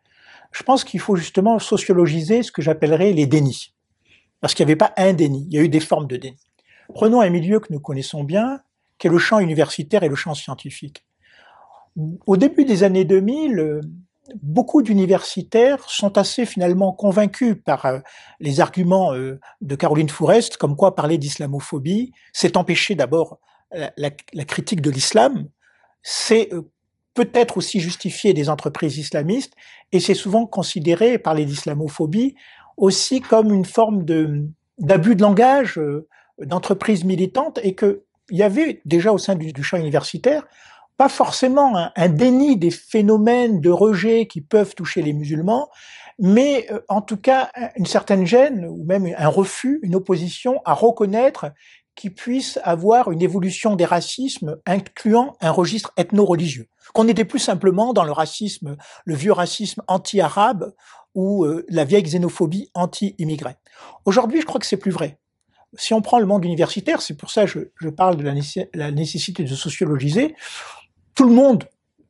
je pense qu'il faut justement sociologiser ce que j'appellerais les dénis. Parce qu'il n'y avait pas un déni, il y a eu des formes de déni. Prenons un milieu que nous connaissons bien, qui est le champ universitaire et le champ scientifique. Au début des années 2000, euh, beaucoup d'universitaires sont assez finalement convaincus par euh, les arguments euh, de Caroline Fourest, comme quoi parler d'islamophobie, c'est empêcher d'abord la, critique de l'islam, c'est peut-être aussi justifier des entreprises islamistes, et c'est souvent considéré, parler d'islamophobie, aussi comme une forme d'abus de langage d'entreprises militantes, et qu'il y avait déjà au sein du champ universitaire pas forcément un, déni des phénomènes de rejet qui peuvent toucher les musulmans, mais euh, en tout cas une certaine gêne ou même un refus, une opposition à reconnaître qu'il puisse avoir une évolution des racismes incluant un registre ethno-religieux. Qu'on n'était plus simplement dans le racisme, le vieux racisme anti-arabe ou euh, la vieille xénophobie anti-immigrée. Aujourd'hui, je crois que c'est plus vrai. Si on prend le monde universitaire, c'est pour ça que je, parle de la nécessité de sociologiser, tout le monde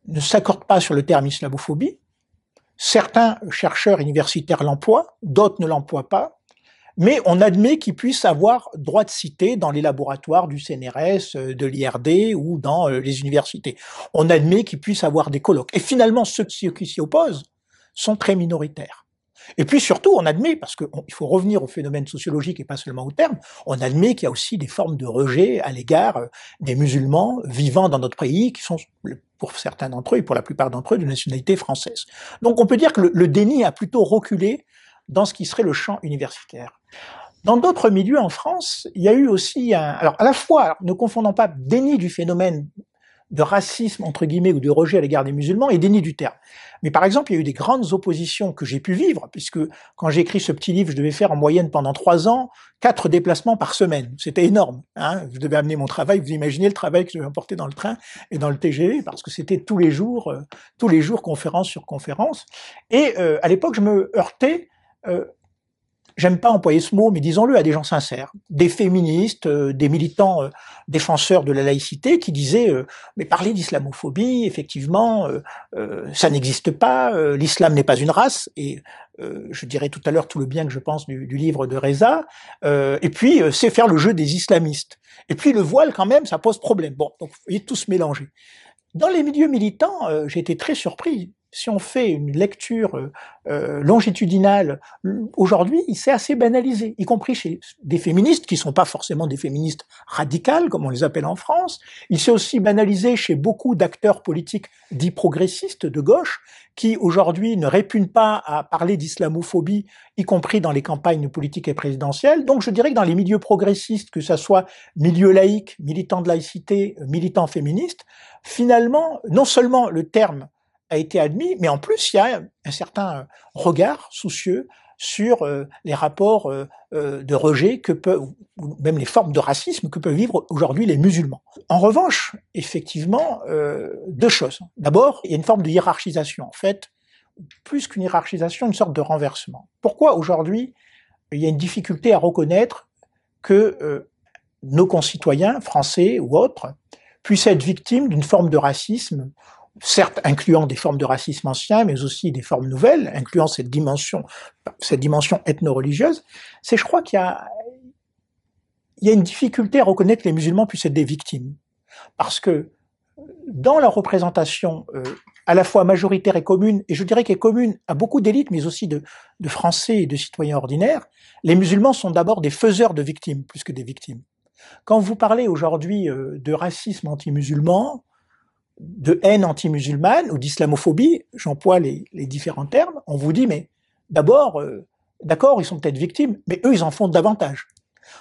ne s'accorde pas sur le terme islamophobie. Certains chercheurs universitaires l'emploient, d'autres ne l'emploient pas. Mais on admet qu'ils puissent avoir droit de citer dans les laboratoires du CNRS, euh, de l'IRD ou dans euh, les universités. On admet qu'ils puissent avoir des colloques. Et finalement, ceux qui s'y opposent sont très minoritaires. Et puis surtout, on admet, parce qu'il faut revenir au phénomène sociologique et pas seulement au terme, on admet qu'il y a aussi des formes de rejet à l'égard euh, des musulmans vivant dans notre pays, qui sont pour certains d'entre eux et pour la plupart d'entre eux de nationalité française. Donc on peut dire que le, déni a plutôt reculé dans ce qui serait le champ universitaire. Dans d'autres milieux en France, il y a eu aussi un... Alors à la fois, ne confondons pas déni du phénomène de racisme, entre guillemets, ou de rejet à l'égard des musulmans et déni du terme. Mais par exemple, il y a eu des grandes oppositions que j'ai pu vivre, puisque quand j'ai écrit ce petit livre, je devais faire en moyenne pendant trois ans quatre déplacements par semaine. C'était énorme. Hein je devais amener mon travail. Vous imaginez le travail que je devais emporter dans le train et dans le TGV, parce que c'était tous les jours, euh, tous les jours conférence sur conférence. Et euh, à l'époque, je me heurtais euh, j'aime pas employer ce mot, mais disons-le à des gens sincères, des féministes, euh, des militants euh, défenseurs de la laïcité qui disaient euh, mais parler d'islamophobie, effectivement, ça n'existe pas, l'islam n'est pas une race, et je dirais tout à l'heure tout le bien que je pense du, livre de Reza, et puis c'est faire le jeu des islamistes. Et puis le voile quand même, ça pose problème. Bon, donc vous voyez tout se mélanger. Dans les milieux militants, j'ai été très surpris si on fait une lecture euh, euh, longitudinale, aujourd'hui, il s'est assez banalisé, y compris chez des féministes qui sont pas forcément des féministes radicales, comme on les appelle en France. Il s'est aussi banalisé chez beaucoup d'acteurs politiques dits progressistes de gauche, qui aujourd'hui ne répugnent pas à parler d'islamophobie, y compris dans les campagnes politiques et présidentielles. Donc je dirais que dans les milieux progressistes, que ce soit milieu laïque, militant de laïcité, militant féministe, finalement, non seulement le terme a été admis, mais en plus, il y a un certain regard soucieux sur euh, les rapports euh, euh, de rejet que peuvent, ou même les formes de racisme que peuvent vivre aujourd'hui les musulmans. En revanche, effectivement, deux choses. D'abord, il y a une forme de hiérarchisation. En fait, plus qu'une hiérarchisation, une sorte de renversement. Pourquoi aujourd'hui il y a une difficulté à reconnaître que nos concitoyens, français ou autres, puissent être victimes d'une forme de racisme certes incluant des formes de racisme ancien, mais aussi des formes nouvelles, incluant cette dimension, cette dimension ethno-religieuse, c'est je crois qu'il y a, il y a une difficulté à reconnaître que les musulmans puissent être des victimes. Parce que dans la représentation euh, à la fois majoritaire et commune, et je dirais qu'elle est commune à beaucoup d'élites, mais aussi de, de Français et de citoyens ordinaires, les musulmans sont d'abord des faiseurs de victimes plus que des victimes. Quand vous parlez aujourd'hui euh, de racisme anti-musulman, de haine anti-musulmane ou d'islamophobie, j'emploie les, différents termes, on vous dit, mais d'abord, euh, D'accord, ils sont peut-être victimes, mais eux, ils en font davantage.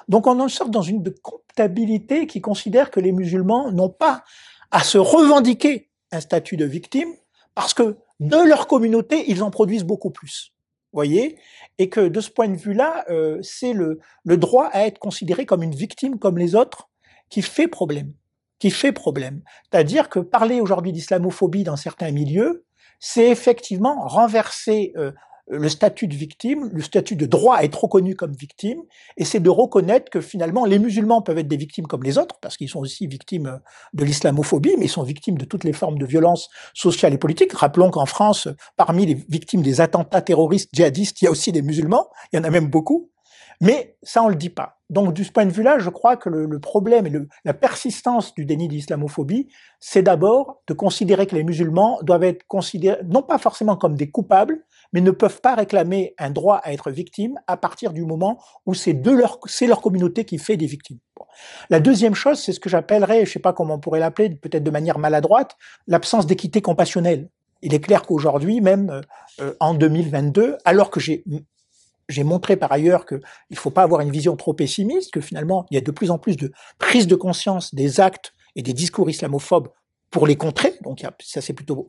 Donc on en sort dans une comptabilité qui considère que les musulmans n'ont pas à se revendiquer un statut de victime parce que de leur communauté, ils en produisent beaucoup plus. Voyez Et que de ce point de vue-là, euh, c'est le, le droit à être considéré comme une victime comme les autres qui fait problème. Qui fait problème. C'est-à-dire que parler aujourd'hui d'islamophobie dans certains milieux, c'est effectivement renverser euh, le statut de victime, le statut de droit à être reconnu comme victime, et c'est de reconnaître que finalement les musulmans peuvent être des victimes comme les autres, parce qu'ils sont aussi victimes de l'islamophobie, mais ils sont victimes de toutes les formes de violence sociale et politique. Rappelons qu'en France, parmi les victimes des attentats terroristes djihadistes, il y a aussi des musulmans, il y en a même beaucoup, mais ça on le dit pas. Donc du point de vue-là, je crois que le, problème et la persistance du déni d'islamophobie, c'est d'abord de considérer que les musulmans doivent être considérés non pas forcément comme des coupables, mais ne peuvent pas réclamer un droit à être victime à partir du moment où c'est de leur, c'est leur communauté qui fait des victimes. La deuxième chose, c'est ce que j'appellerais, je sais pas comment on pourrait l'appeler, peut-être de manière maladroite, l'absence d'équité compassionnelle. Il est clair qu'aujourd'hui, même euh, en 2022, alors que j'ai j'ai montré par ailleurs qu'il ne faut pas avoir une vision trop pessimiste, que finalement, il y a de plus en plus de prise de conscience des actes et des discours islamophobes pour les contrer, donc ça c'est plutôt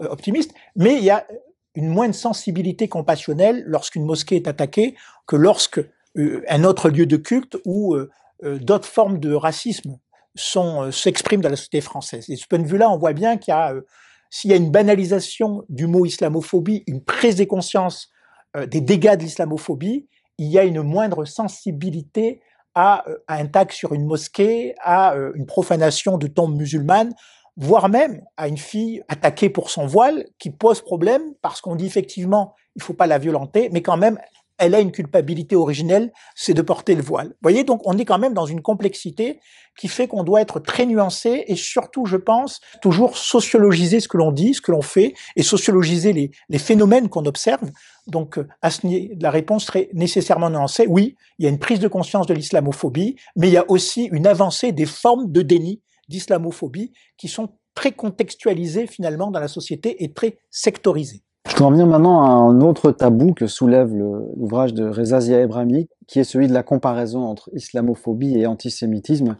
euh, optimiste, mais il y a une moindre sensibilité compassionnelle lorsqu'une mosquée est attaquée que lorsque euh, un autre lieu de culte ou euh, d'autres formes de racisme sont s'expriment dans la société française. Et de ce point de vue-là, on voit bien qu'il y a s'il y a une banalisation du mot islamophobie, une prise de conscience des dégâts de l'islamophobie, il y a une moindre sensibilité à, à, un tag sur une mosquée, à une profanation de tombes musulmanes, voire même à une fille attaquée pour son voile qui pose problème parce qu'on dit effectivement il faut pas la violenter, mais quand même elle a une culpabilité originelle, c'est de porter le voile. Vous voyez, donc on est quand même dans une complexité qui fait qu'on doit être très nuancé et surtout, je pense, toujours sociologiser ce que l'on dit, ce que l'on fait et sociologiser les, phénomènes qu'on observe. Donc, à ce la réponse serait nécessairement nuancée. Oui, il y a une prise de conscience de l'islamophobie, mais il y a aussi une avancée des formes de déni d'islamophobie qui sont très contextualisées finalement dans la société et très sectorisées. Je voudrais revenir maintenant à un autre tabou que soulève l'ouvrage de Reza Ebrahimi, qui est celui de la comparaison entre islamophobie et antisémitisme.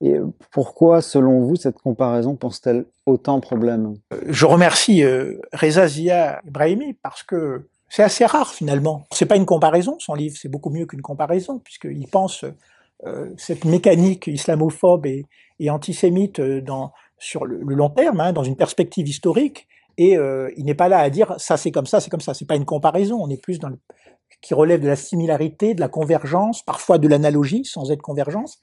Et pourquoi, selon vous, cette comparaison pose-t-elle autant de problèmes Je remercie euh, Reza Zia Ebrahimi parce que c'est assez rare finalement. C'est pas une comparaison, son livre, c'est beaucoup mieux qu'une comparaison, puisqu'il pense euh, cette mécanique islamophobe et, antisémite euh, sur le, long terme, hein, dans une perspective historique, et euh, il n'est pas là à dire ça c'est comme ça, c'est comme ça. C'est pas une comparaison, on est plus dans le qui relève de la similarité, de la convergence, parfois de l'analogie, sans être convergence.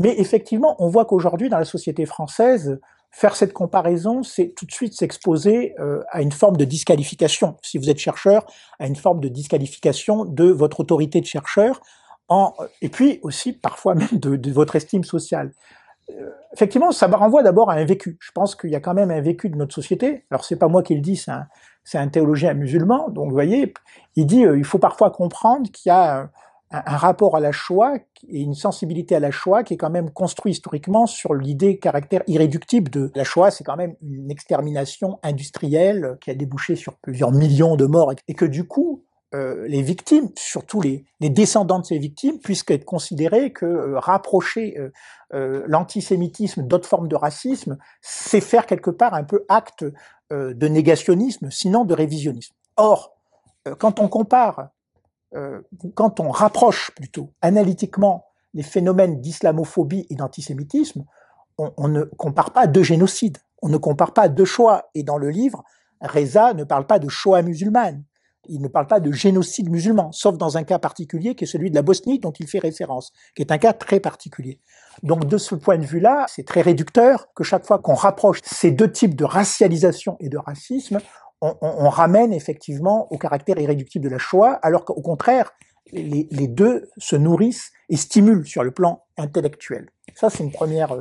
Mais effectivement, on voit qu'aujourd'hui, dans la société française, faire cette comparaison, c'est tout de suite s'exposer euh, à une forme de disqualification. Si vous êtes chercheur, à une forme de disqualification de votre autorité de chercheur, et puis aussi parfois même de votre estime sociale. Effectivement, ça me renvoie d'abord à un vécu. Je pense qu'il y a quand même un vécu de notre société. Alors c'est pas moi qui le dis, c'est un, un théologien musulman. Donc vous voyez, il dit euh, il faut parfois comprendre qu'il y a un, un, rapport à la Shoah et une sensibilité à la Shoah qui est quand même construit historiquement sur l'idée caractère irréductible de la Shoah. C'est quand même une extermination industrielle qui a débouché sur plusieurs millions de morts et que du coup euh, les victimes, surtout les, descendants de ces victimes, puissent être considérés que euh, rapprocher euh, l'antisémitisme d'autres formes de racisme, c'est faire quelque part un peu acte de négationnisme, sinon de révisionnisme. Or, quand on compare, quand on rapproche plutôt analytiquement les phénomènes d'islamophobie et d'antisémitisme, on, ne compare pas deux génocides, on ne compare pas deux choix. Et dans le livre, Reza ne parle pas de Shoah musulmane, il ne parle pas de génocide musulman, sauf dans un cas particulier qui est celui de la Bosnie dont il fait référence, qui est un cas très particulier. Donc de ce point de vue-là, c'est très réducteur que chaque fois qu'on rapproche ces deux types de racialisation et de racisme, on, ramène effectivement au caractère irréductible de la Shoah, alors qu'au contraire, les, les, deux se nourrissent et stimulent sur le plan intellectuel. Ça, c'est une première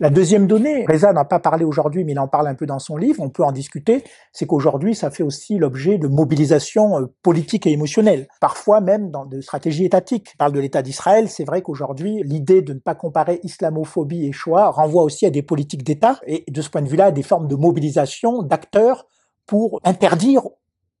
la deuxième donnée, Reza n'a pas parlé aujourd'hui, mais il en parle un peu dans son livre, on peut en discuter, c'est qu'aujourd'hui, ça fait aussi l'objet de mobilisation euh, politique et émotionnelle, parfois même dans des stratégies étatiques. On parle de l'État d'Israël, c'est vrai qu'aujourd'hui, l'idée de ne pas comparer islamophobie et Shoah renvoie aussi à des politiques d'État, et de ce point de vue-là, à des formes de mobilisation d'acteurs pour interdire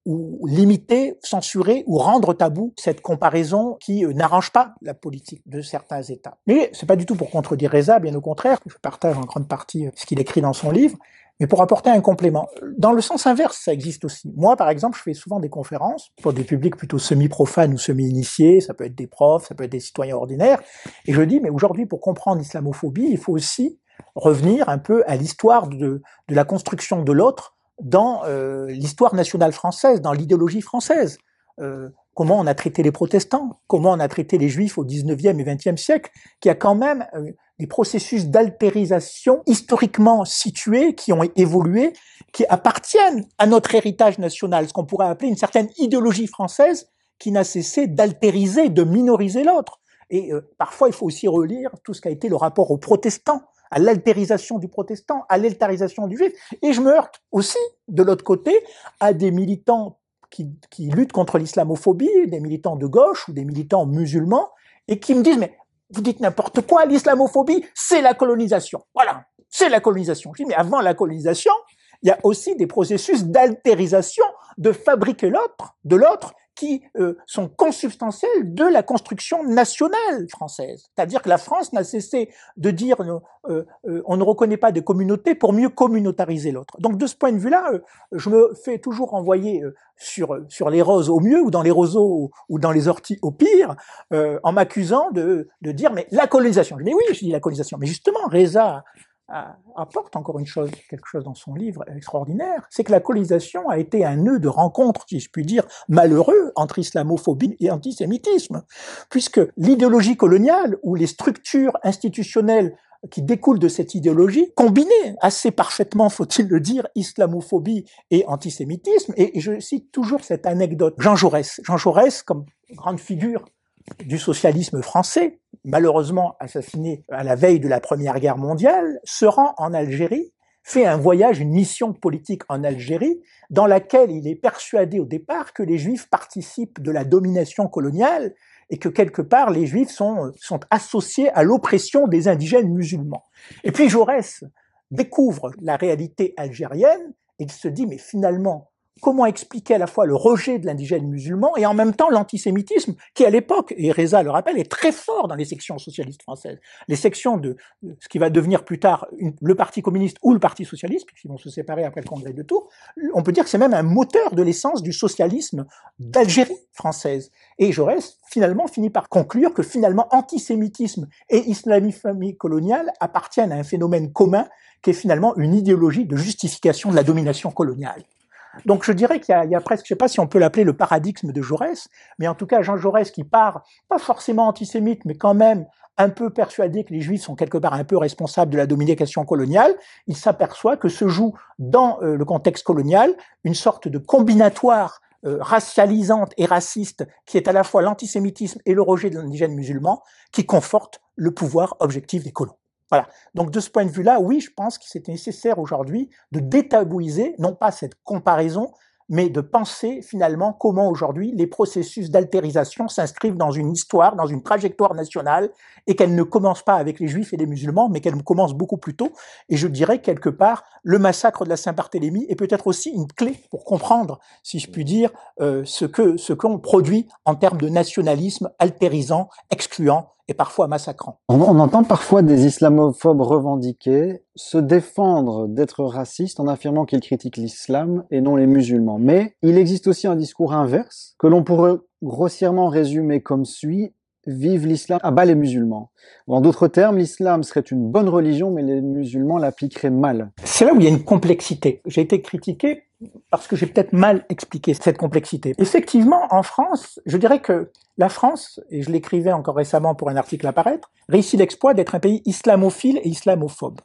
ou limiter, censurer ou rendre tabou cette comparaison qui euh, n'arrange pas la politique de certains États. Mais c'est pas du tout pour contredire Reza, bien au contraire, je partage en grande partie euh, ce qu'il écrit dans son livre, mais pour apporter un complément. Dans le sens inverse, ça existe aussi. Moi, par exemple, je fais souvent des conférences pour des publics plutôt semi-profanes ou semi-initiés, ça peut être des profs, ça peut être des citoyens ordinaires, et je dis, mais aujourd'hui, pour comprendre l'islamophobie, il faut aussi revenir un peu à l'histoire de, de la construction de l'autre dans euh, l'histoire nationale française, dans l'idéologie française. Euh, comment on a traité les protestants, comment on a traité les juifs au 19e et 20e siècle, qui a quand même euh, des processus d'altérisation historiquement situés, qui ont évolué, qui appartiennent à notre héritage national, ce qu'on pourrait appeler une certaine idéologie française qui n'a cessé d'altériser, de minoriser l'autre. Et parfois, il faut aussi relire tout ce qui a été le rapport aux protestants, à l'altérisation du protestant, à l'altérisation du juif. Et je me heurte aussi, de l'autre côté, à des militants qui, qui luttent contre l'islamophobie, des militants de gauche ou des militants musulmans, et qui me disent, mais vous dites n'importe quoi, l'islamophobie, c'est la colonisation. Voilà, c'est la colonisation. Je dis, mais avant la colonisation, il y a aussi des processus d'altérisation, de fabriquer l'autre, de l'autre, qui euh, sont consubstantiels de la construction nationale française. C'est-à-dire que la France n'a cessé de dire euh, euh, on ne reconnaît pas des communautés pour mieux communautariser l'autre. Donc de ce point de vue-là, je me fais toujours envoyer sur, sur les roses au mieux ou dans les roseaux ou dans les orties au pire, en m'accusant de, de dire mais la colonisation. Mais oui, je dis la colonisation. Mais justement, Reza apporte encore une chose, quelque chose dans son livre extraordinaire, c'est que la colonisation a été un nœud de rencontre, si je puis dire, malheureux entre islamophobie et antisémitisme, puisque l'idéologie coloniale ou les structures institutionnelles qui découlent de cette idéologie, combinaient assez parfaitement, faut-il le dire, islamophobie et antisémitisme. Et je cite toujours cette anecdote. Jean Jaurès, Jean Jaurès, comme grande figure du socialisme français, malheureusement assassiné à la veille de la Première Guerre mondiale, se rend en Algérie, fait un voyage, une mission politique en Algérie, dans laquelle il est persuadé au départ que les Juifs participent de la domination coloniale et que quelque part les Juifs sont, associés à l'oppression des indigènes musulmans. Et puis Jaurès découvre la réalité algérienne et il se dit mais finalement comment expliquer à la fois le rejet de l'indigène musulman et en même temps l'antisémitisme qui à l'époque, et Reza le rappelle, est très fort dans les sections socialistes françaises. Les sections de ce qui va devenir plus tard le Parti communiste ou le Parti socialiste, puisqu'ils vont se séparer après le congrès de Tours, on peut dire que c'est même un moteur de l'essence du socialisme d'Algérie française. Et Jaurès finalement finit par conclure que finalement antisémitisme et islamophobie coloniale appartiennent à un phénomène commun qui est finalement une idéologie de justification de la domination coloniale. Donc je dirais qu'il y, a presque, je ne sais pas si on peut l'appeler le paradigme de Jaurès, mais en tout cas Jean Jaurès qui part, pas forcément antisémite, mais quand même un peu persuadé que les Juifs sont quelque part un peu responsables de la domination coloniale, il s'aperçoit que se joue dans euh, le contexte colonial une sorte de combinatoire euh, racialisante et raciste qui est à la fois l'antisémitisme et le rejet de l'indigène musulman qui conforte le pouvoir objectif des colons. Voilà. Donc de ce point de vue-là, oui, je pense que c'est nécessaire aujourd'hui de détabouiser, non pas cette comparaison, mais de penser finalement comment aujourd'hui les processus d'altérisation s'inscrivent dans une histoire, dans une trajectoire nationale, et qu'elle ne commence pas avec les juifs et les musulmans, mais qu'elle commence beaucoup plus tôt. Et je dirais quelque part, le massacre de la Saint-Barthélemy est peut-être aussi une clé pour comprendre, si je puis dire, euh, ce que ce qu'on produit en termes de nationalisme altérisant, excluant On, entend parfois des islamophobes revendiquer se défendre d'être racistes en affirmant qu'ils critiquent l'islam et non les musulmans. Mais il existe aussi un discours inverse que l'on pourrait grossièrement résumer comme suit vive l'islam, abat les musulmans. En d'autres termes, l'islam serait une bonne religion, mais les musulmans l'appliqueraient mal. C'est là où il y a une complexité. J'ai été critiqué parce que j'ai peut-être mal expliqué cette complexité. Effectivement, en France, je dirais que la France, et je l'écrivais encore récemment pour un article à paraître, réussit l'exploit d'être un pays islamophile et islamophobe.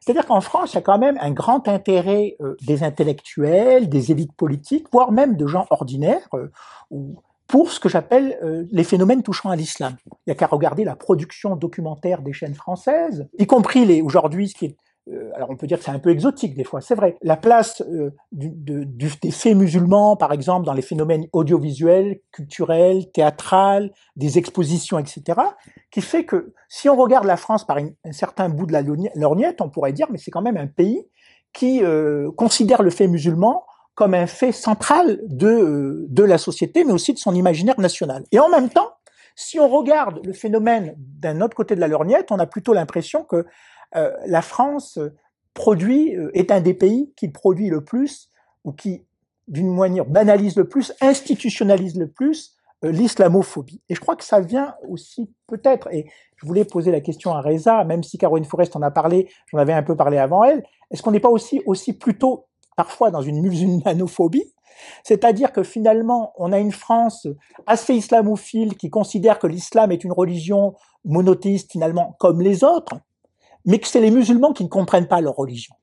C'est-à-dire qu'en France, il y a quand même un grand intérêt euh, des intellectuels, des élites politiques, voire même de gens ordinaires, euh, ou pour ce que j'appelle euh, les phénomènes touchant à l'islam. Il n'y a qu'à regarder la production documentaire des chaînes françaises, y compris les aujourd'hui ce qui est euh, alors on peut dire que c'est un peu exotique des fois, c'est vrai. La place euh, du, de, du, des faits musulmans, par exemple, dans les phénomènes audiovisuels, culturels, théâtrales, des expositions, etc., qui fait que si on regarde la France par un certain bout de la lorgnette, on pourrait dire, mais c'est quand même un pays qui considère le fait musulman comme un fait central de, de la société, mais aussi de son imaginaire national. Et en même temps, si on regarde le phénomène d'un autre côté de la lorgnette, on a plutôt l'impression que euh, la France produit, euh, est un des pays qui produit le plus, ou qui, d'une manière, banalise le plus, institutionnalise le plus euh, l'islamophobie. Et je crois que ça vient aussi peut-être, et je voulais poser la question à Reza, même si Caroline Forest en a parlé, j'en avais un peu parlé avant elle, est-ce qu'on n'est pas aussi, aussi plutôt parfois dans une musulmanophobie c'est-à-dire que finalement, on a une France assez islamophile qui considère que l'islam est une religion monothéiste finalement comme les autres, mais que c'est les musulmans qui ne comprennent pas leur religion.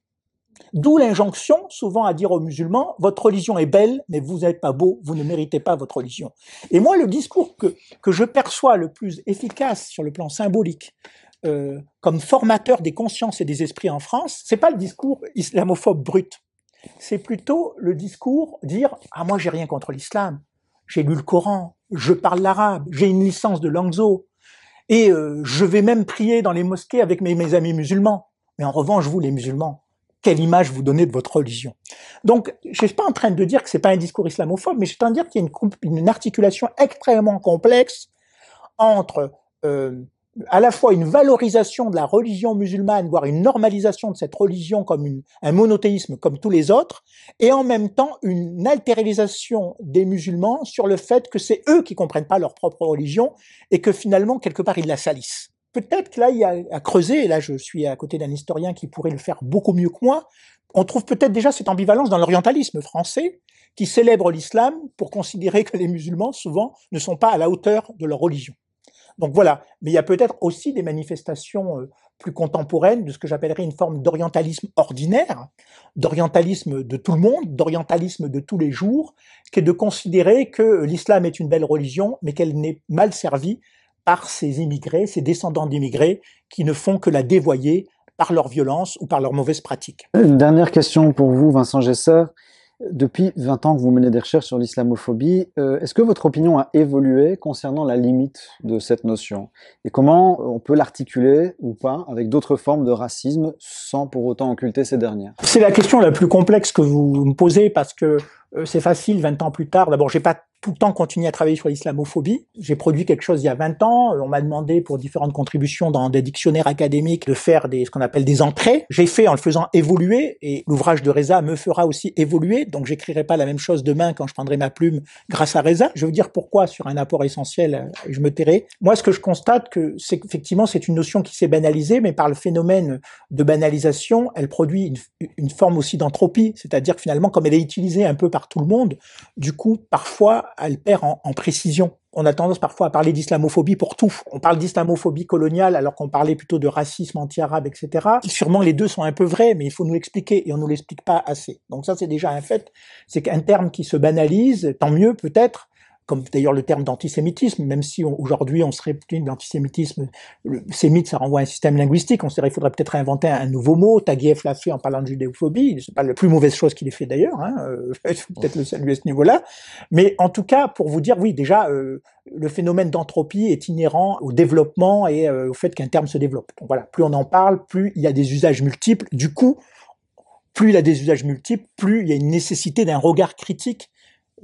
D'où l'injonction souvent à dire aux musulmans, votre religion est belle, mais vous n'êtes pas beau, vous ne méritez pas votre religion. Et moi, le discours que, que je perçois le plus efficace sur le plan symbolique, euh, comme formateur des consciences et des esprits en France, c'est pas le discours islamophobe brut c'est plutôt le discours dire ah moi j'ai rien contre l'islam, j'ai lu le Coran, je parle l'arabe, j'ai une licence de Langzo et euh, je vais même prier dans les mosquées avec mes, amis musulmans. Mais en revanche vous les musulmans, quelle image vous donnez de votre religion? Donc je suis pas en train de dire que c'est pas un discours islamophobe, mais je suis en train de dire qu'il y a une, une articulation extrêmement complexe entre euh, à la fois une valorisation de la religion musulmane, voire une normalisation de cette religion comme un monothéisme comme tous les autres, et en même temps une altéralisation des musulmans sur le fait que c'est eux qui comprennent pas leur propre religion et que finalement quelque part ils la salissent. Peut-être que là il y a à creuser, et là je suis à côté d'un historien qui pourrait le faire beaucoup mieux que moi, on trouve peut-être déjà cette ambivalence dans l'orientalisme français qui célèbre l'islam pour considérer que les musulmans souvent ne sont pas à la hauteur de leur religion. Donc voilà, mais il y a peut-être aussi des manifestations euh, plus contemporaines de ce que j'appellerais une forme d'orientalisme ordinaire, d'orientalisme de tout le monde, d'orientalisme de tous les jours, qui est de considérer que l'islam est une belle religion, mais qu'elle n'est mal servie par ces immigrés, ces descendants d'immigrés, qui ne font que la dévoyer par leur violence ou par leurs mauvaises pratiques. Une dernière question pour vous, Vincent Gesser. Depuis 20 ans que vous menez des recherches sur l'islamophobie, euh, est-ce que votre opinion a évolué concernant la limite de cette notion? Et comment on peut l'articuler ou pas avec d'autres formes de racisme sans pour autant occulter ces dernières? C'est la question la plus complexe que vous me posez parce que euh, c'est facile 20 ans plus tard. D'abord, j'ai pas tout le temps continué à travailler sur l'islamophobie. J'ai produit quelque chose il y a 20 ans. On m'a demandé pour différentes contributions dans des dictionnaires académiques de faire des, ce qu'on appelle des entrées. J'ai fait en le faisant évoluer et l'ouvrage de Reza me fera aussi évoluer. Donc j'écrirai pas la même chose demain quand je prendrai ma plume grâce à Reza. Je veux dire pourquoi sur un apport essentiel, euh, je me tairai. Moi, ce que je constate que c'est qu'effectivement c'est une notion qui s'est banalisée, mais par le phénomène de banalisation, elle produit une, une forme aussi d'entropie. C'est-à-dire finalement, comme elle est utilisée un peu par tout le monde, du coup, parfois, elle perd en, précision. On a tendance parfois à parler d'islamophobie pour tout. On parle d'islamophobie coloniale alors qu'on parlait plutôt de racisme anti-arabe, etc. Sûrement les deux sont un peu vrais, mais il faut nous l'expliquer et on nous l'explique pas assez. Donc ça c'est déjà un fait. C'est qu'un terme qui se banalise, tant mieux peut-être, comme d'ailleurs le terme d'antisémitisme, même si aujourd'hui on serait d'antisémitisme, le sémite ça renvoie à un système linguistique, on se dirait il faudrait peut-être inventer un, nouveau mot, Taguieff l'a fait en parlant de judéophobie, c'est pas la plus mauvaise chose qu'il ait fait d'ailleurs, hein, euh, peut-être le saluer à ce niveau-là, mais en tout cas pour vous dire, oui déjà euh, le phénomène d'entropie est inhérent au développement et euh, au fait qu'un terme se développe. Donc voilà, plus on en parle, plus il y a des usages multiples, du coup, plus il a des usages multiples, plus il y a une nécessité d'un regard critique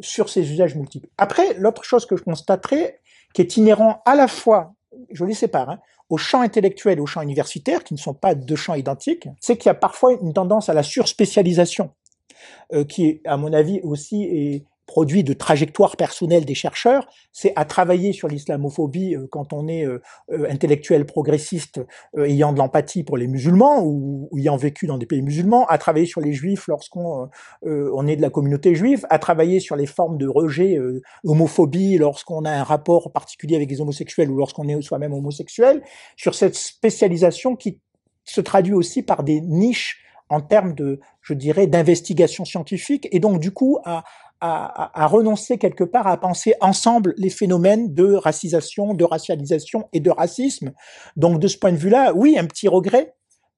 sur ces usages multiples. Après, l'autre chose que je constaterai, qui est inhérent à la fois, je les sépare, hein, au champ intellectuel et au champ universitaire, qui ne sont pas deux champs identiques, c'est qu'il y a parfois une tendance à la surspécialisation, euh, qui, à mon avis, aussi est, produit de trajectoire personnelle des chercheurs, c'est à travailler sur l'islamophobie euh, quand on est euh, euh, intellectuel progressiste ayant de l'empathie pour les musulmans ou, ayant vécu dans des pays musulmans, à travailler sur les juifs lorsqu'on on est de la communauté juive, à travailler sur les formes de rejet, homophobie lorsqu'on a un rapport particulier avec les homosexuels ou lorsqu'on est soi-même homosexuel, sur cette spécialisation qui se traduit aussi par des niches en termes de, je dirais, d'investigation scientifique et donc du coup à, à, renoncer quelque part à penser ensemble les phénomènes de racisation, de racialisation et de racisme. Donc de ce point de vue-là, oui, un petit regret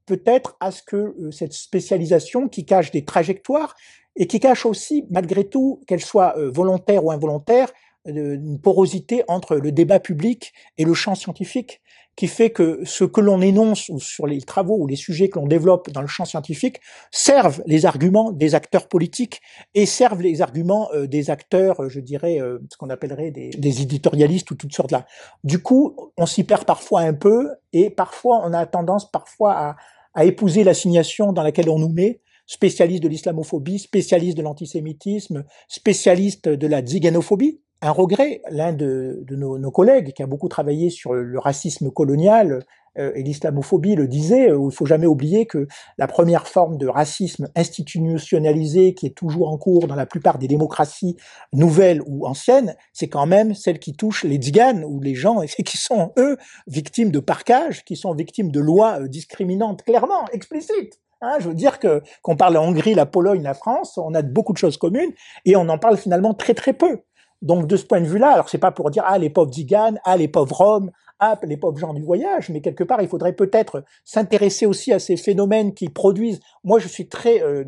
peut-être à ce que euh, cette spécialisation qui cache des trajectoires et qui cache aussi, malgré tout, qu'elle soit euh, volontaire ou involontaire, une porosité entre le débat public et le champ scientifique qui fait que ce que l'on énonce sur les travaux ou les sujets que l'on développe dans le champ scientifique servent les arguments des acteurs politiques et servent les arguments euh, des acteurs, je dirais, euh, ce qu'on appellerait des, des, éditorialistes ou toutes sortes là. Du coup, on s'y perd parfois un peu et parfois on a tendance parfois à, à épouser l'assignation dans laquelle on nous met spécialiste de l'islamophobie, spécialiste de l'antisémitisme, spécialiste de la ziganophobie, un regret. L'un de, nos, collègues qui a beaucoup travaillé sur le racisme colonial euh, et l'islamophobie le disait, euh, il faut jamais oublier que la première forme de racisme institutionnalisé qui est toujours en cours dans la plupart des démocraties nouvelles ou anciennes, c'est quand même celle qui touche les tziganes ou les gens qui sont, eux, victimes de parquage, qui sont victimes de lois euh, discriminantes clairement, explicites. Hein, je veux dire que qu'on parle la Hongrie, la Pologne, la France, on a beaucoup de choses communes et on en parle finalement très très peu. Donc de ce point de vue-là, alors c'est pas pour dire ah les pauvres Ziganes, ah les pauvres Roms, ah les pauvres gens du voyage, mais quelque part il faudrait peut-être s'intéresser aussi à ces phénomènes qui produisent. Moi je suis très euh,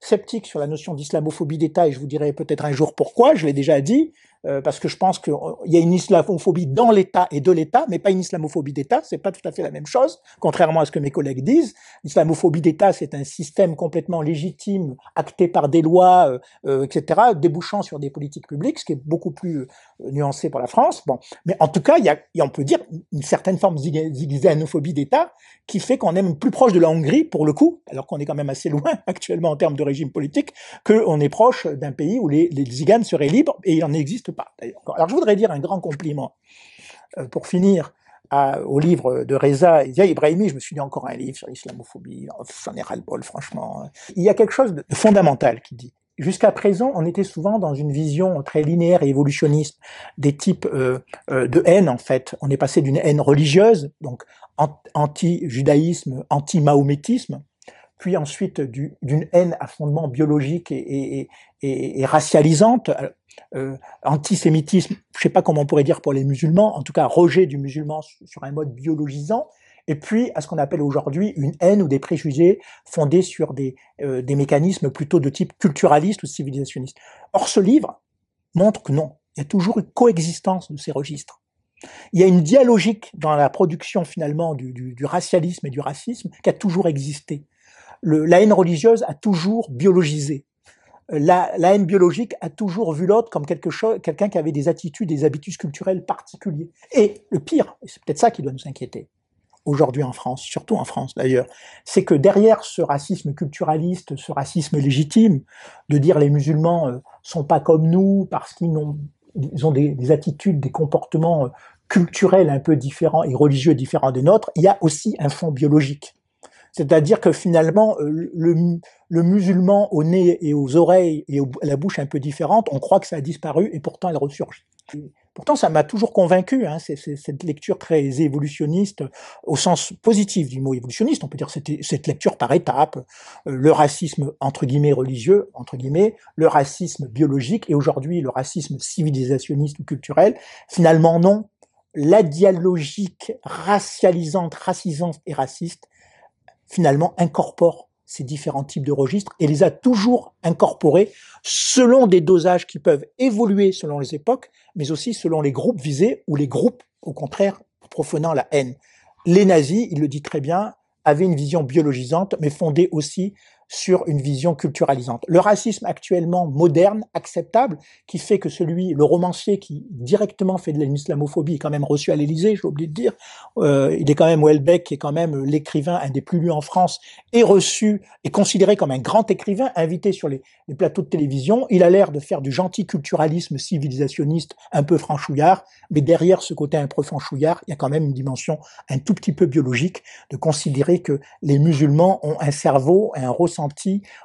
sceptique sur la notion d'islamophobie d'État et je vous dirai peut-être un jour pourquoi. Je l'ai déjà dit. Euh, parce que je pense qu'il y a une islamophobie dans l'État et de l'État, mais pas une islamophobie d'État. C'est pas tout à fait la même chose, contrairement à ce que mes collègues disent. L'islamophobie d'État, c'est un système complètement légitime, acté par des lois, euh, euh etc., débouchant sur des politiques publiques, ce qui est beaucoup plus euh, nuancé pour la France. Bon, mais en tout cas, il y a, on peut dire, une certaine forme d'islamophobie d'État qui fait qu'on est même plus proche de la Hongrie, pour le coup, alors qu'on est quand même assez loin actuellement en termes de régime politique, qu'on est proche d'un pays où les, les Ziganes seraient libres, et il en existe Alors je voudrais dire un grand compliment euh, pour finir au livre de Reza Ibrahimi, je me suis dit encore un livre sur l'islamophobie, j'en ai ras-le-bol franchement. Il y a quelque chose de fondamental qui dit. Jusqu'à présent, on était souvent dans une vision très linéaire et évolutionniste des types euh, euh, de haine en fait. On est passé d'une haine religieuse, donc anti-judaïsme, anti-mahométisme, puis ensuite d'une haine à fondement biologique et racialisante, euh, antisémitisme, je sais pas comment on pourrait dire pour les musulmans, en tout cas rejet du musulman sur un mode biologisant, et puis à ce qu'on appelle aujourd'hui une haine ou des préjugés fondés sur des, euh, des mécanismes plutôt de type culturaliste ou civilisationniste. Or ce livre montre que non, il y a toujours une coexistence de ces registres. Il y a une dialogique dans la production finalement du, du, du racialisme et du racisme qui a toujours existé. Le, la haine religieuse a toujours biologisé la, haine biologique a toujours vu l'autre comme quelque chose, quelqu'un qui avait des attitudes, des habitudes culturelles particuliers. Et le pire, et c'est peut-être ça qui doit nous inquiéter aujourd'hui en France, surtout en France d'ailleurs, c'est que derrière ce racisme culturaliste, ce racisme légitime, de dire les musulmans euh, sont pas comme nous parce qu'ils ont, ils ont des, des, attitudes, des comportements euh, culturels un peu différents et religieux différents des nôtres, il y a aussi un fond biologique. C'est-à-dire que finalement, euh, le, le, musulman au nez et aux oreilles et à la bouche un peu différente, on croit que ça a disparu et pourtant elle ressurgit. Pourtant, ça m'a toujours convaincu, hein, c'est, cette lecture très évolutionniste, au sens positif du mot évolutionniste, on peut dire cette, cette lecture par étapes, euh, le racisme entre guillemets religieux, entre guillemets, le racisme biologique et aujourd'hui le racisme civilisationniste ou culturel. Finalement, non. La dialogique racialisante, racisante et raciste finalement incorpore ces différents types de registres et les a toujours incorporés selon des dosages qui peuvent évoluer selon les époques, mais aussi selon les groupes visés ou les groupes, au contraire, profanant la haine. Les nazis, il le dit très bien, avaient une vision biologisante, mais fondée aussi sur une vision culturalisante. Le racisme actuellement moderne, acceptable, qui fait que celui, le romancier qui directement fait de l'islamophobie est quand même reçu à l'Élysée, j'ai oublié de dire, euh, il est quand même Welbeck, qui est quand même l'écrivain, un des plus lus en France, est reçu, est considéré comme un grand écrivain, invité sur les, plateaux de télévision. Il a l'air de faire du gentil culturalisme civilisationniste un peu franchouillard, mais derrière ce côté un peu franchouillard, il y a quand même une dimension un tout petit peu biologique de considérer que les musulmans ont un cerveau, un ressenti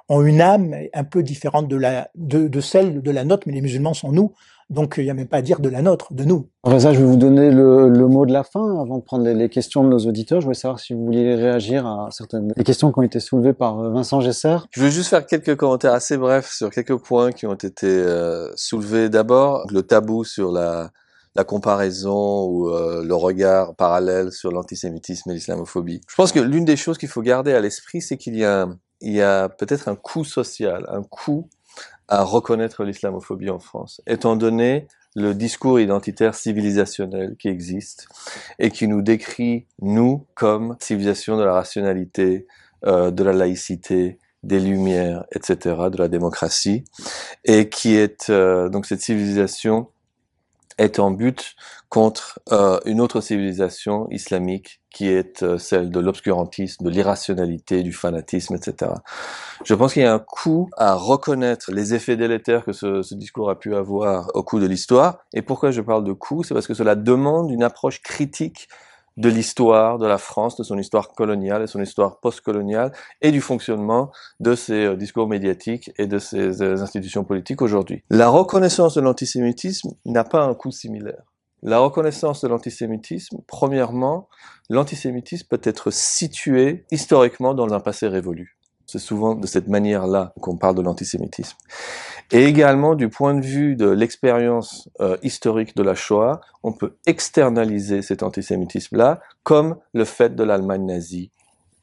ont une âme un peu différente de, la, de, celle de la nôtre, mais les musulmans sont nous, donc il n'y a même pas à dire de la nôtre, de nous. ça, je vais vous donner le, mot de la fin avant de prendre les, questions de nos auditeurs. Je voulais savoir si vous vouliez réagir à certaines des questions qui ont été soulevées par euh, Vincent Gesser. Je veux juste faire quelques commentaires assez brefs sur quelques points qui ont été euh, soulevés. D'abord, le tabou sur la, la comparaison ou euh, le regard parallèle sur l'antisémitisme et l'islamophobie. Je pense que l'une des choses qu'il faut garder à l'esprit, c'est qu'il y a il y a peut-être un coût social, un coût à reconnaître l'islamophobie en France, étant donné le discours identitaire civilisationnel qui existe et qui nous décrit, nous, comme civilisation de la rationalité, euh, de la laïcité, des lumières, etc., de la démocratie, et qui est euh, donc cette civilisation est en but contre euh, une autre civilisation islamique qui est euh, celle de l'obscurantisme, de l'irrationalité, du fanatisme, etc. Je pense qu'il y a un coup à reconnaître les effets délétères que ce, ce discours a pu avoir au cours de l'histoire. Et pourquoi je parle de coup C'est parce que cela demande une approche critique de l'histoire de la France, de son histoire coloniale et son histoire postcoloniale, et du fonctionnement de ces euh, discours médiatiques et de ces euh, institutions politiques aujourd'hui. La reconnaissance de l'antisémitisme n'a pas un coût similaire. La reconnaissance de l'antisémitisme, premièrement, l'antisémitisme peut être situé historiquement dans un passé révolu. C'est souvent de cette manière-là qu'on parle de l'antisémitisme. Et également, du point de vue de l'expérience euh, historique de la Shoah, on peut externaliser cet antisémitisme-là, comme le fait de l'Allemagne nazie.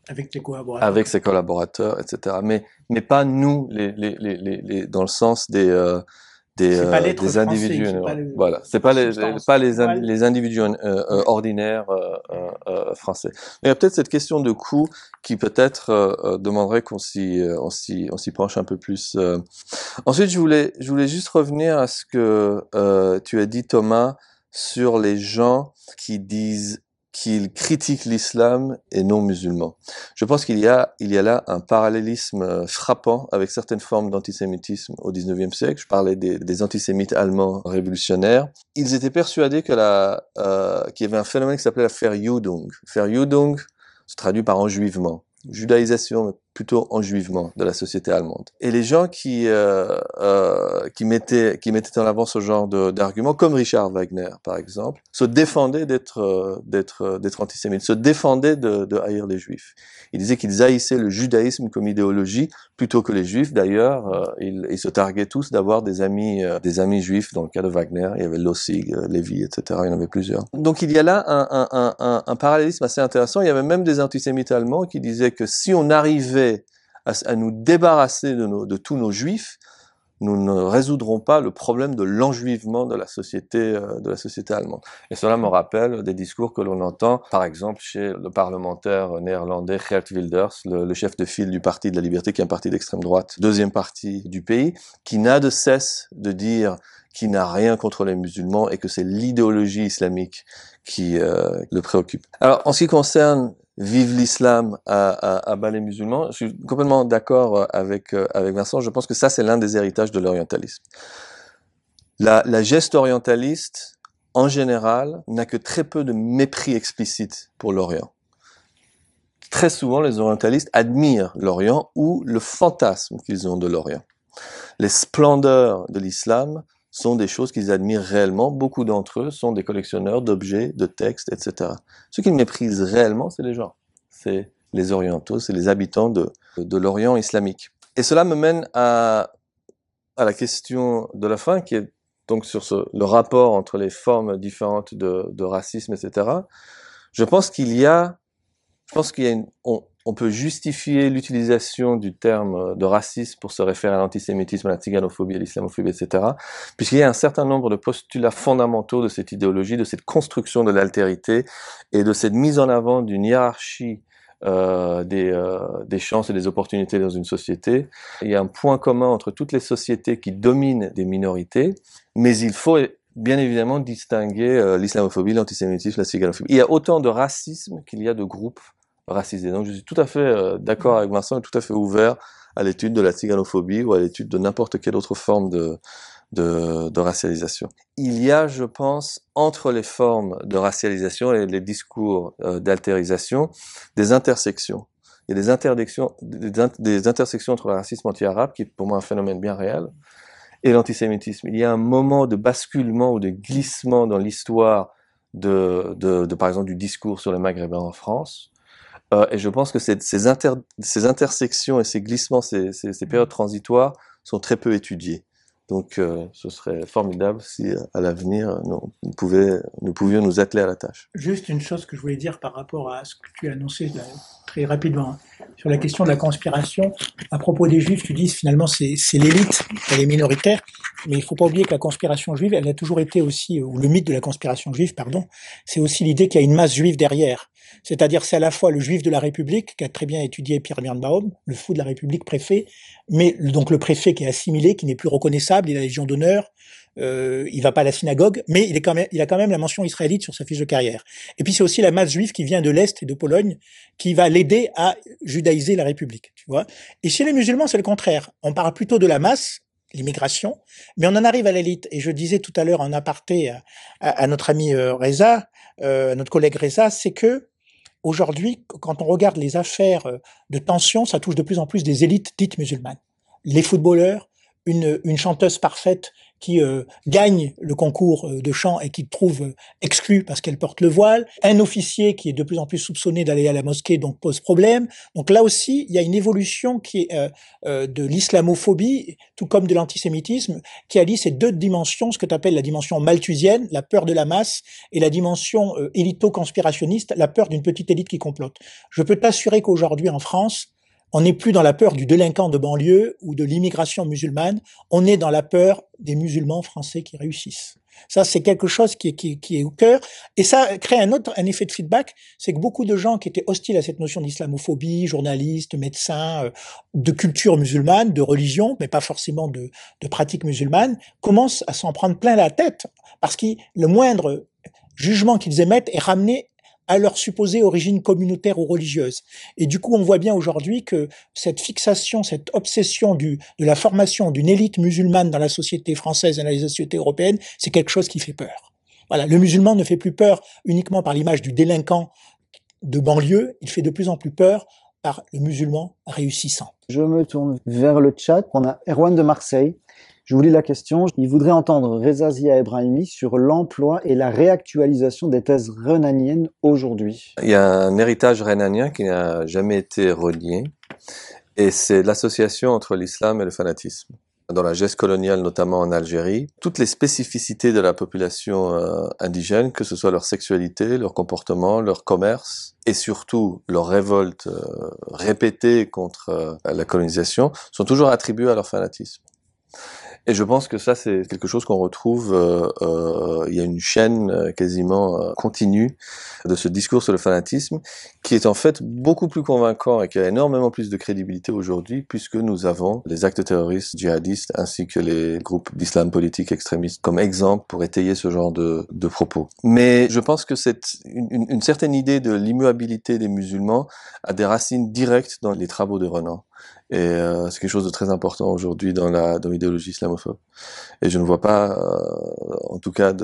Avec, les collaborateurs. avec ses collaborateurs, etc. Mais, mais pas nous, les, les, les, les dans le sens des, euh, des, euh, des individus. pas le- Voilà, c'est pas les pas les, in- Ouais. les individus euh, euh, ordinaires euh, euh, euh, français. Mais il y a peut-être cette question de coût qui peut-être euh, euh, demanderait qu'on s'y euh, on s'y on s'y penche un peu plus. euh. Ensuite, je voulais je voulais juste revenir à ce que euh, tu as dit Thomas sur les gens qui disent qu'ils critiquent l'islam et non musulmans. Je pense qu'il y a, il y a là un parallélisme euh, frappant avec certaines formes d'antisémitisme au 19e siècle. Je parlais des, des antisémites allemands révolutionnaires. Ils étaient persuadés que la, euh, qu'il y avait un phénomène qui s'appelait la Verjudung. Verjudung se traduit par enjuivement. Judaïsation, plutôt enjuivement de la société allemande. Et les gens qui, euh, euh, qui, mettaient, qui mettaient en avant ce genre d'arguments, comme Richard Wagner, par exemple, se défendaient d'être euh, d'être euh, d'être antisémites, se défendaient de, de haïr les juifs. Ils disaient qu'ils haïssaient le judaïsme comme idéologie plutôt que les juifs. D'ailleurs, euh, ils, ils se targuaient tous d'avoir des amis, des amis juifs. Dans le cas de Wagner, il y avait Lossig, Lévy, etc. Il y en avait plusieurs. Donc il y a là un, un, un, un parallélisme assez intéressant. Il y avait même des antisémites allemands qui disaient que si on arrivait à, nous débarrasser de, tous nos juifs, nous ne résoudrons pas le problème de l'enjuivement de la société euh, de la société allemande. Et cela me rappelle des discours que l'on entend, par exemple, chez le parlementaire néerlandais Geert Wilders, le, le chef de file du Parti de la Liberté, qui est un parti d'extrême droite, deuxième parti du pays, qui n'a de cesse de dire qu'il n'a rien contre les musulmans et que c'est l'idéologie islamique qui euh, le préoccupe. Alors, en ce qui concerne Vive l'islam à, à, à bas les musulmans, je suis complètement d'accord euh, avec, euh, avec Vincent. Je pense que ça, c'est l'un des héritages de l'orientalisme. La, la geste orientaliste, en général, n'a que très peu de mépris explicite pour l'Orient. Très souvent, les orientalistes admirent l'Orient ou le fantasme qu'ils ont de l'Orient. Les splendeurs de l'islam sont des choses qu'ils admirent réellement. Beaucoup d'entre eux sont des collectionneurs d'objets, de textes, etc. Ceux qu'ils méprisent réellement, c'est les gens. C'est les orientaux, c'est les habitants de, de l'Orient islamique. Et cela me mène à, à la question de la fin, qui est donc sur ce, le rapport entre les formes différentes de, racisme, etc. Je pense qu'il y a, je pense qu'il y a une, on peut justifier l'utilisation du terme de racisme pour se référer à l'antisémitisme, à la tiganophobie, à l'islamophobie, etc., puisqu'il y a un certain nombre de postulats fondamentaux de cette idéologie, de cette construction de l'altérité et de cette mise en avant d'une hiérarchie euh, des, euh, des chances et des opportunités dans une société. Il y a un point commun entre toutes les sociétés qui dominent des minorités, mais il faut bien évidemment distinguer euh, l'islamophobie, l'antisémitisme, la ciganophobie. Il y a autant de racisme qu'il y a de groupes Donc je suis tout à fait euh, d'accord avec Vincent et tout à fait ouvert à l'étude de la ciganophobie ou à l'étude de n'importe quelle autre forme de, racialisation. Il y a, je pense, entre les formes de racialisation et les discours euh, d'altérisation, des intersections. Il y a des intersections entre le racisme anti-arabe, qui est pour moi un phénomène bien réel, et l'antisémitisme. Il y a un moment de basculement ou de glissement dans l'histoire de, de, par exemple, du discours sur les Maghrébins en France. Euh, et je pense que ces, ces, inter, ces intersections et ces glissements, ces, périodes transitoires sont très peu étudiées. Donc, euh, ce serait formidable si, à l'avenir, nous, pouvions nous atteler à la tâche. Juste une chose que je voulais dire par rapport à ce que tu as annoncé très rapidement hein, sur la question de la conspiration. À propos des Juifs, tu dis finalement c'est l'élite, elle est minoritaire. mais il faut pas oublier que la conspiration juive, elle a toujours été aussi, ou le mythe de la conspiration juive, pardon, c'est aussi l'idée qu'il y a une masse juive derrière. C'est-à-dire, c'est à la fois le juif de la République, qui a très bien étudié Pierre Birnbaum, le fou de la République préfet, mais donc le préfet qui est assimilé, qui n'est plus reconnaissable, il a la Légion d'honneur, euh, il va pas à la synagogue, mais il, est quand même, il a quand même la mention israélite sur sa fiche de carrière. Et puis c'est aussi la masse juive qui vient de l'Est et de Pologne, qui va l'aider à judaïser la République, tu vois. Et chez les musulmans, c'est le contraire. On parle plutôt de la masse, l'immigration, mais on en arrive à l'élite. Et je disais tout à l'heure en aparté à, notre ami euh, Reza, euh, notre collègue Reza, c'est que aujourd'hui, quand on regarde les affaires euh, de tension, ça touche de plus en plus des élites dites musulmanes. Les footballeurs, une, chanteuse parfaite qui euh, gagne le concours euh, de chant et qui trouve euh, exclu parce qu'elle porte le voile, un officier qui est de plus en plus soupçonné d'aller à la mosquée donc pose problème. Donc là aussi, il y a une évolution qui est de l'islamophobie, tout comme de l'antisémitisme, qui allie ces deux dimensions, ce que tu appelles la dimension malthusienne, la peur de la masse, et la dimension élito-conspirationniste, la peur d'une petite élite qui complote. Je peux t'assurer qu'aujourd'hui en France, on n'est plus dans la peur du délinquant de banlieue ou de l'immigration musulmane, on est dans la peur des musulmans français qui réussissent. Ça, c'est quelque chose qui est, qui, est au cœur. Et ça crée un autre un effet de feedback, c'est que beaucoup de gens qui étaient hostiles à cette notion d'islamophobie, journalistes, médecins, euh, de culture musulmane, de religion, mais pas forcément de, de pratique musulmane, commencent à s'en prendre plein la tête, parce que le moindre jugement qu'ils émettent est ramené à leur supposée origine communautaire ou religieuse. Et du coup, on voit bien aujourd'hui que cette fixation, cette obsession de la formation d'une élite musulmane dans la société française et dans la société européenne, c'est quelque chose qui fait peur. Voilà, le musulman ne fait plus peur uniquement par l'image du délinquant de banlieue, il fait de plus en plus peur par le musulman réussissant. Je me tourne vers le chat. On a Erwan de Marseille je vous lis la question. Il voudrait entendre Reza Zia Ebrahimi sur l'emploi et la réactualisation des thèses renaniennes aujourd'hui. Il y a un héritage rhénanien qui n'a jamais été renié, et c'est l'association entre l'islam et le fanatisme. Dans la geste coloniale, notamment en Algérie, toutes les spécificités de la population euh, indigène, que ce soit leur sexualité, leur comportement, leur commerce, et surtout leur révolte euh, répétée contre euh, la colonisation, sont toujours attribuées à leur fanatisme. Et je pense que ça, c'est quelque chose qu'on retrouve, euh, euh, il y a une chaîne euh, quasiment euh, continue de ce discours sur le fanatisme, qui est en fait beaucoup plus convaincant et qui a énormément plus de crédibilité aujourd'hui, puisque nous avons les actes terroristes djihadistes ainsi que les groupes d'islam politique extrémistes comme exemple pour étayer ce genre de, de propos. Mais je pense que cette, une, une certaine idée de l'immuabilité des musulmans a des racines directes dans les travaux de Renan. Et euh, c'est quelque chose de très important aujourd'hui dans la dans l'idéologie islamophobe. Et je ne vois pas, euh, en tout cas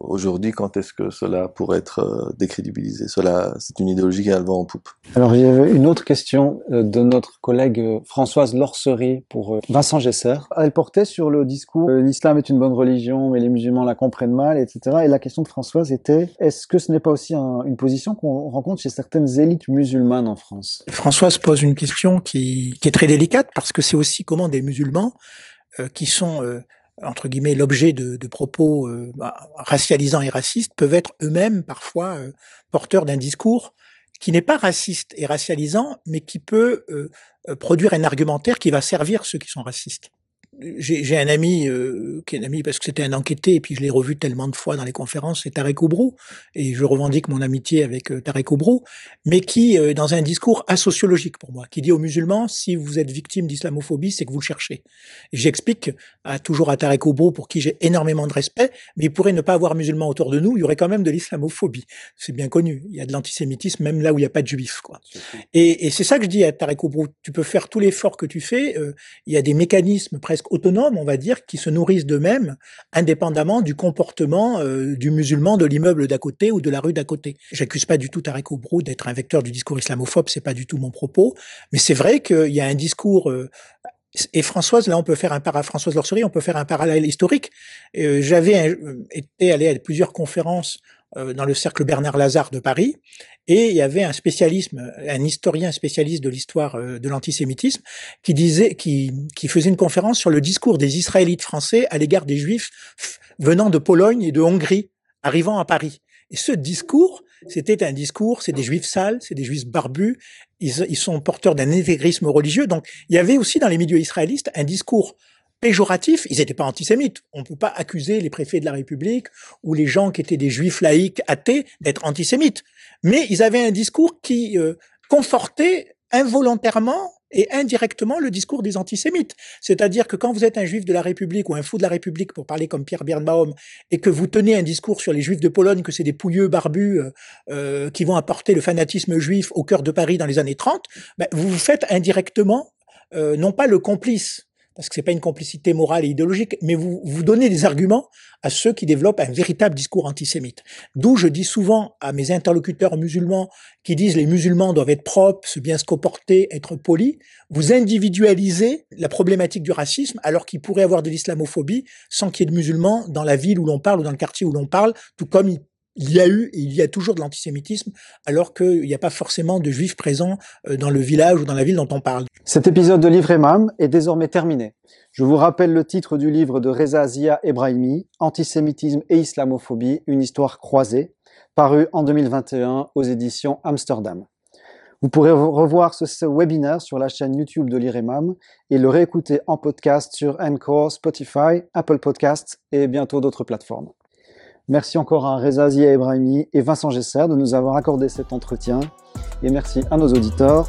aujourd'hui, quand est-ce que cela pourrait être euh, décrédibilisé. Cela, c'est une idéologie qui a le vent en poupe. Alors il y avait une autre question euh, de notre collègue Françoise Lorcerie pour Vincent Gesser. Elle portait sur le discours l'islam est une bonne religion, mais les musulmans la comprennent mal, etc. Et la question de Françoise était est-ce que ce n'est pas aussi un, une position qu'on rencontre chez certaines élites musulmanes en France? Françoise pose une question qui, qui est très délicate parce que c'est aussi comment des musulmans euh, qui sont euh, entre guillemets l'objet de, propos euh, bah, racialisants et racistes peuvent être eux-mêmes parfois porteurs d'un discours qui n'est pas raciste et racialisant, mais qui peut produire un argumentaire qui va servir ceux qui sont racistes j'ai un ami euh, qui est un ami parce que c'était un enquêté et puis je l'ai revu tellement de fois dans les conférences, c'est Tarek Oubrou et je revendique mon amitié avec euh, Tarek Oubrou, mais qui euh, dans un discours asociologique pour moi, qui dit aux musulmans si vous êtes victime d'islamophobie, c'est que vous le cherchez. J'explique à, toujours à Tarek Oubrou pour qui j'ai énormément de respect, mais il pourrait ne pas avoir musulmans autour de nous, il y aurait quand même de l'islamophobie. C'est bien connu, il y a de l'antisémitisme même là où il n'y a pas de juifs quoi. Et, et c'est ça que je dis à Tarek Oubrou, tu peux faire tout l'effort que tu fais, il y a des mécanismes presque autonomes, on va dire, qui se nourrissent d'eux-mêmes, indépendamment du comportement euh, du musulman de l'immeuble d'à côté ou de la rue d'à côté. J'accuse pas du tout Tarek Oubrou d'être un vecteur du discours islamophobe, c'est pas du tout mon propos, mais c'est vrai qu'il y a un discours euh, et Françoise, là, on peut faire un para Françoise Lorcerie, on peut faire un parallèle historique. Euh, j'avais été allé à plusieurs conférences dans le cercle Bernard Lazare de Paris, et il y avait un spécialisme, un historien spécialiste de l'histoire euh, de l'antisémitisme, qui disait, qui, qui faisait une conférence sur le discours des Israélites français à l'égard des Juifs venant de Pologne et de Hongrie, arrivant à Paris. Et ce discours, c'était un discours, c'est des juifs sales, c'est des juifs barbus, ils, ils sont porteurs d'un intégrisme religieux. Donc, il y avait aussi dans les milieux israélistes un discours péjoratif, ils n'étaient pas antisémites. On ne peut pas accuser les préfets de la République ou les gens qui étaient des juifs laïcs athées d'être antisémites. Mais ils avaient un discours qui euh, confortait involontairement et indirectement le discours des antisémites. C'est-à-dire que quand vous êtes un juif de la République ou un fou de la République, pour parler comme Pierre Birnbaum, et que vous tenez un discours sur les juifs de Pologne, que c'est des pouilleux barbus euh, euh, qui vont apporter le fanatisme juif au cœur de Paris dans les années 30, ben, vous vous faites indirectement, euh, non pas le complice, parce que c'est pas une complicité morale et idéologique, mais vous, vous donnez des arguments à ceux qui développent un véritable discours antisémite. D'où je dis souvent à mes interlocuteurs musulmans qui disent les musulmans doivent être propres, se bien se comporter, être polis, vous individualisez la problématique du racisme alors qu'il pourrait avoir de l'islamophobie sans qu'il y ait de musulmans dans la ville où l'on parle ou dans le quartier où l'on parle, tout comme il il y a eu et il y a toujours de l'antisémitisme, alors qu'il n'y a pas forcément de juifs présents euh, dans le village ou dans la ville dont on parle. Cet épisode de Livre Imam est désormais terminé. Je vous rappelle le titre du livre de Reza Zia Ebrahimi, Antisémitisme et Islamophobie, une histoire croisée, paru en 2021 aux éditions Amsterdam. Vous pourrez revoir ce, webinaire sur la chaîne YouTube de l'IREMAM et le réécouter en podcast sur Encore, Spotify, Apple Podcasts et bientôt d'autres plateformes. Merci encore à Reza Zia Ebrahimi et Vincent Gesser de nous avoir accordé cet entretien. Et merci à nos auditeurs.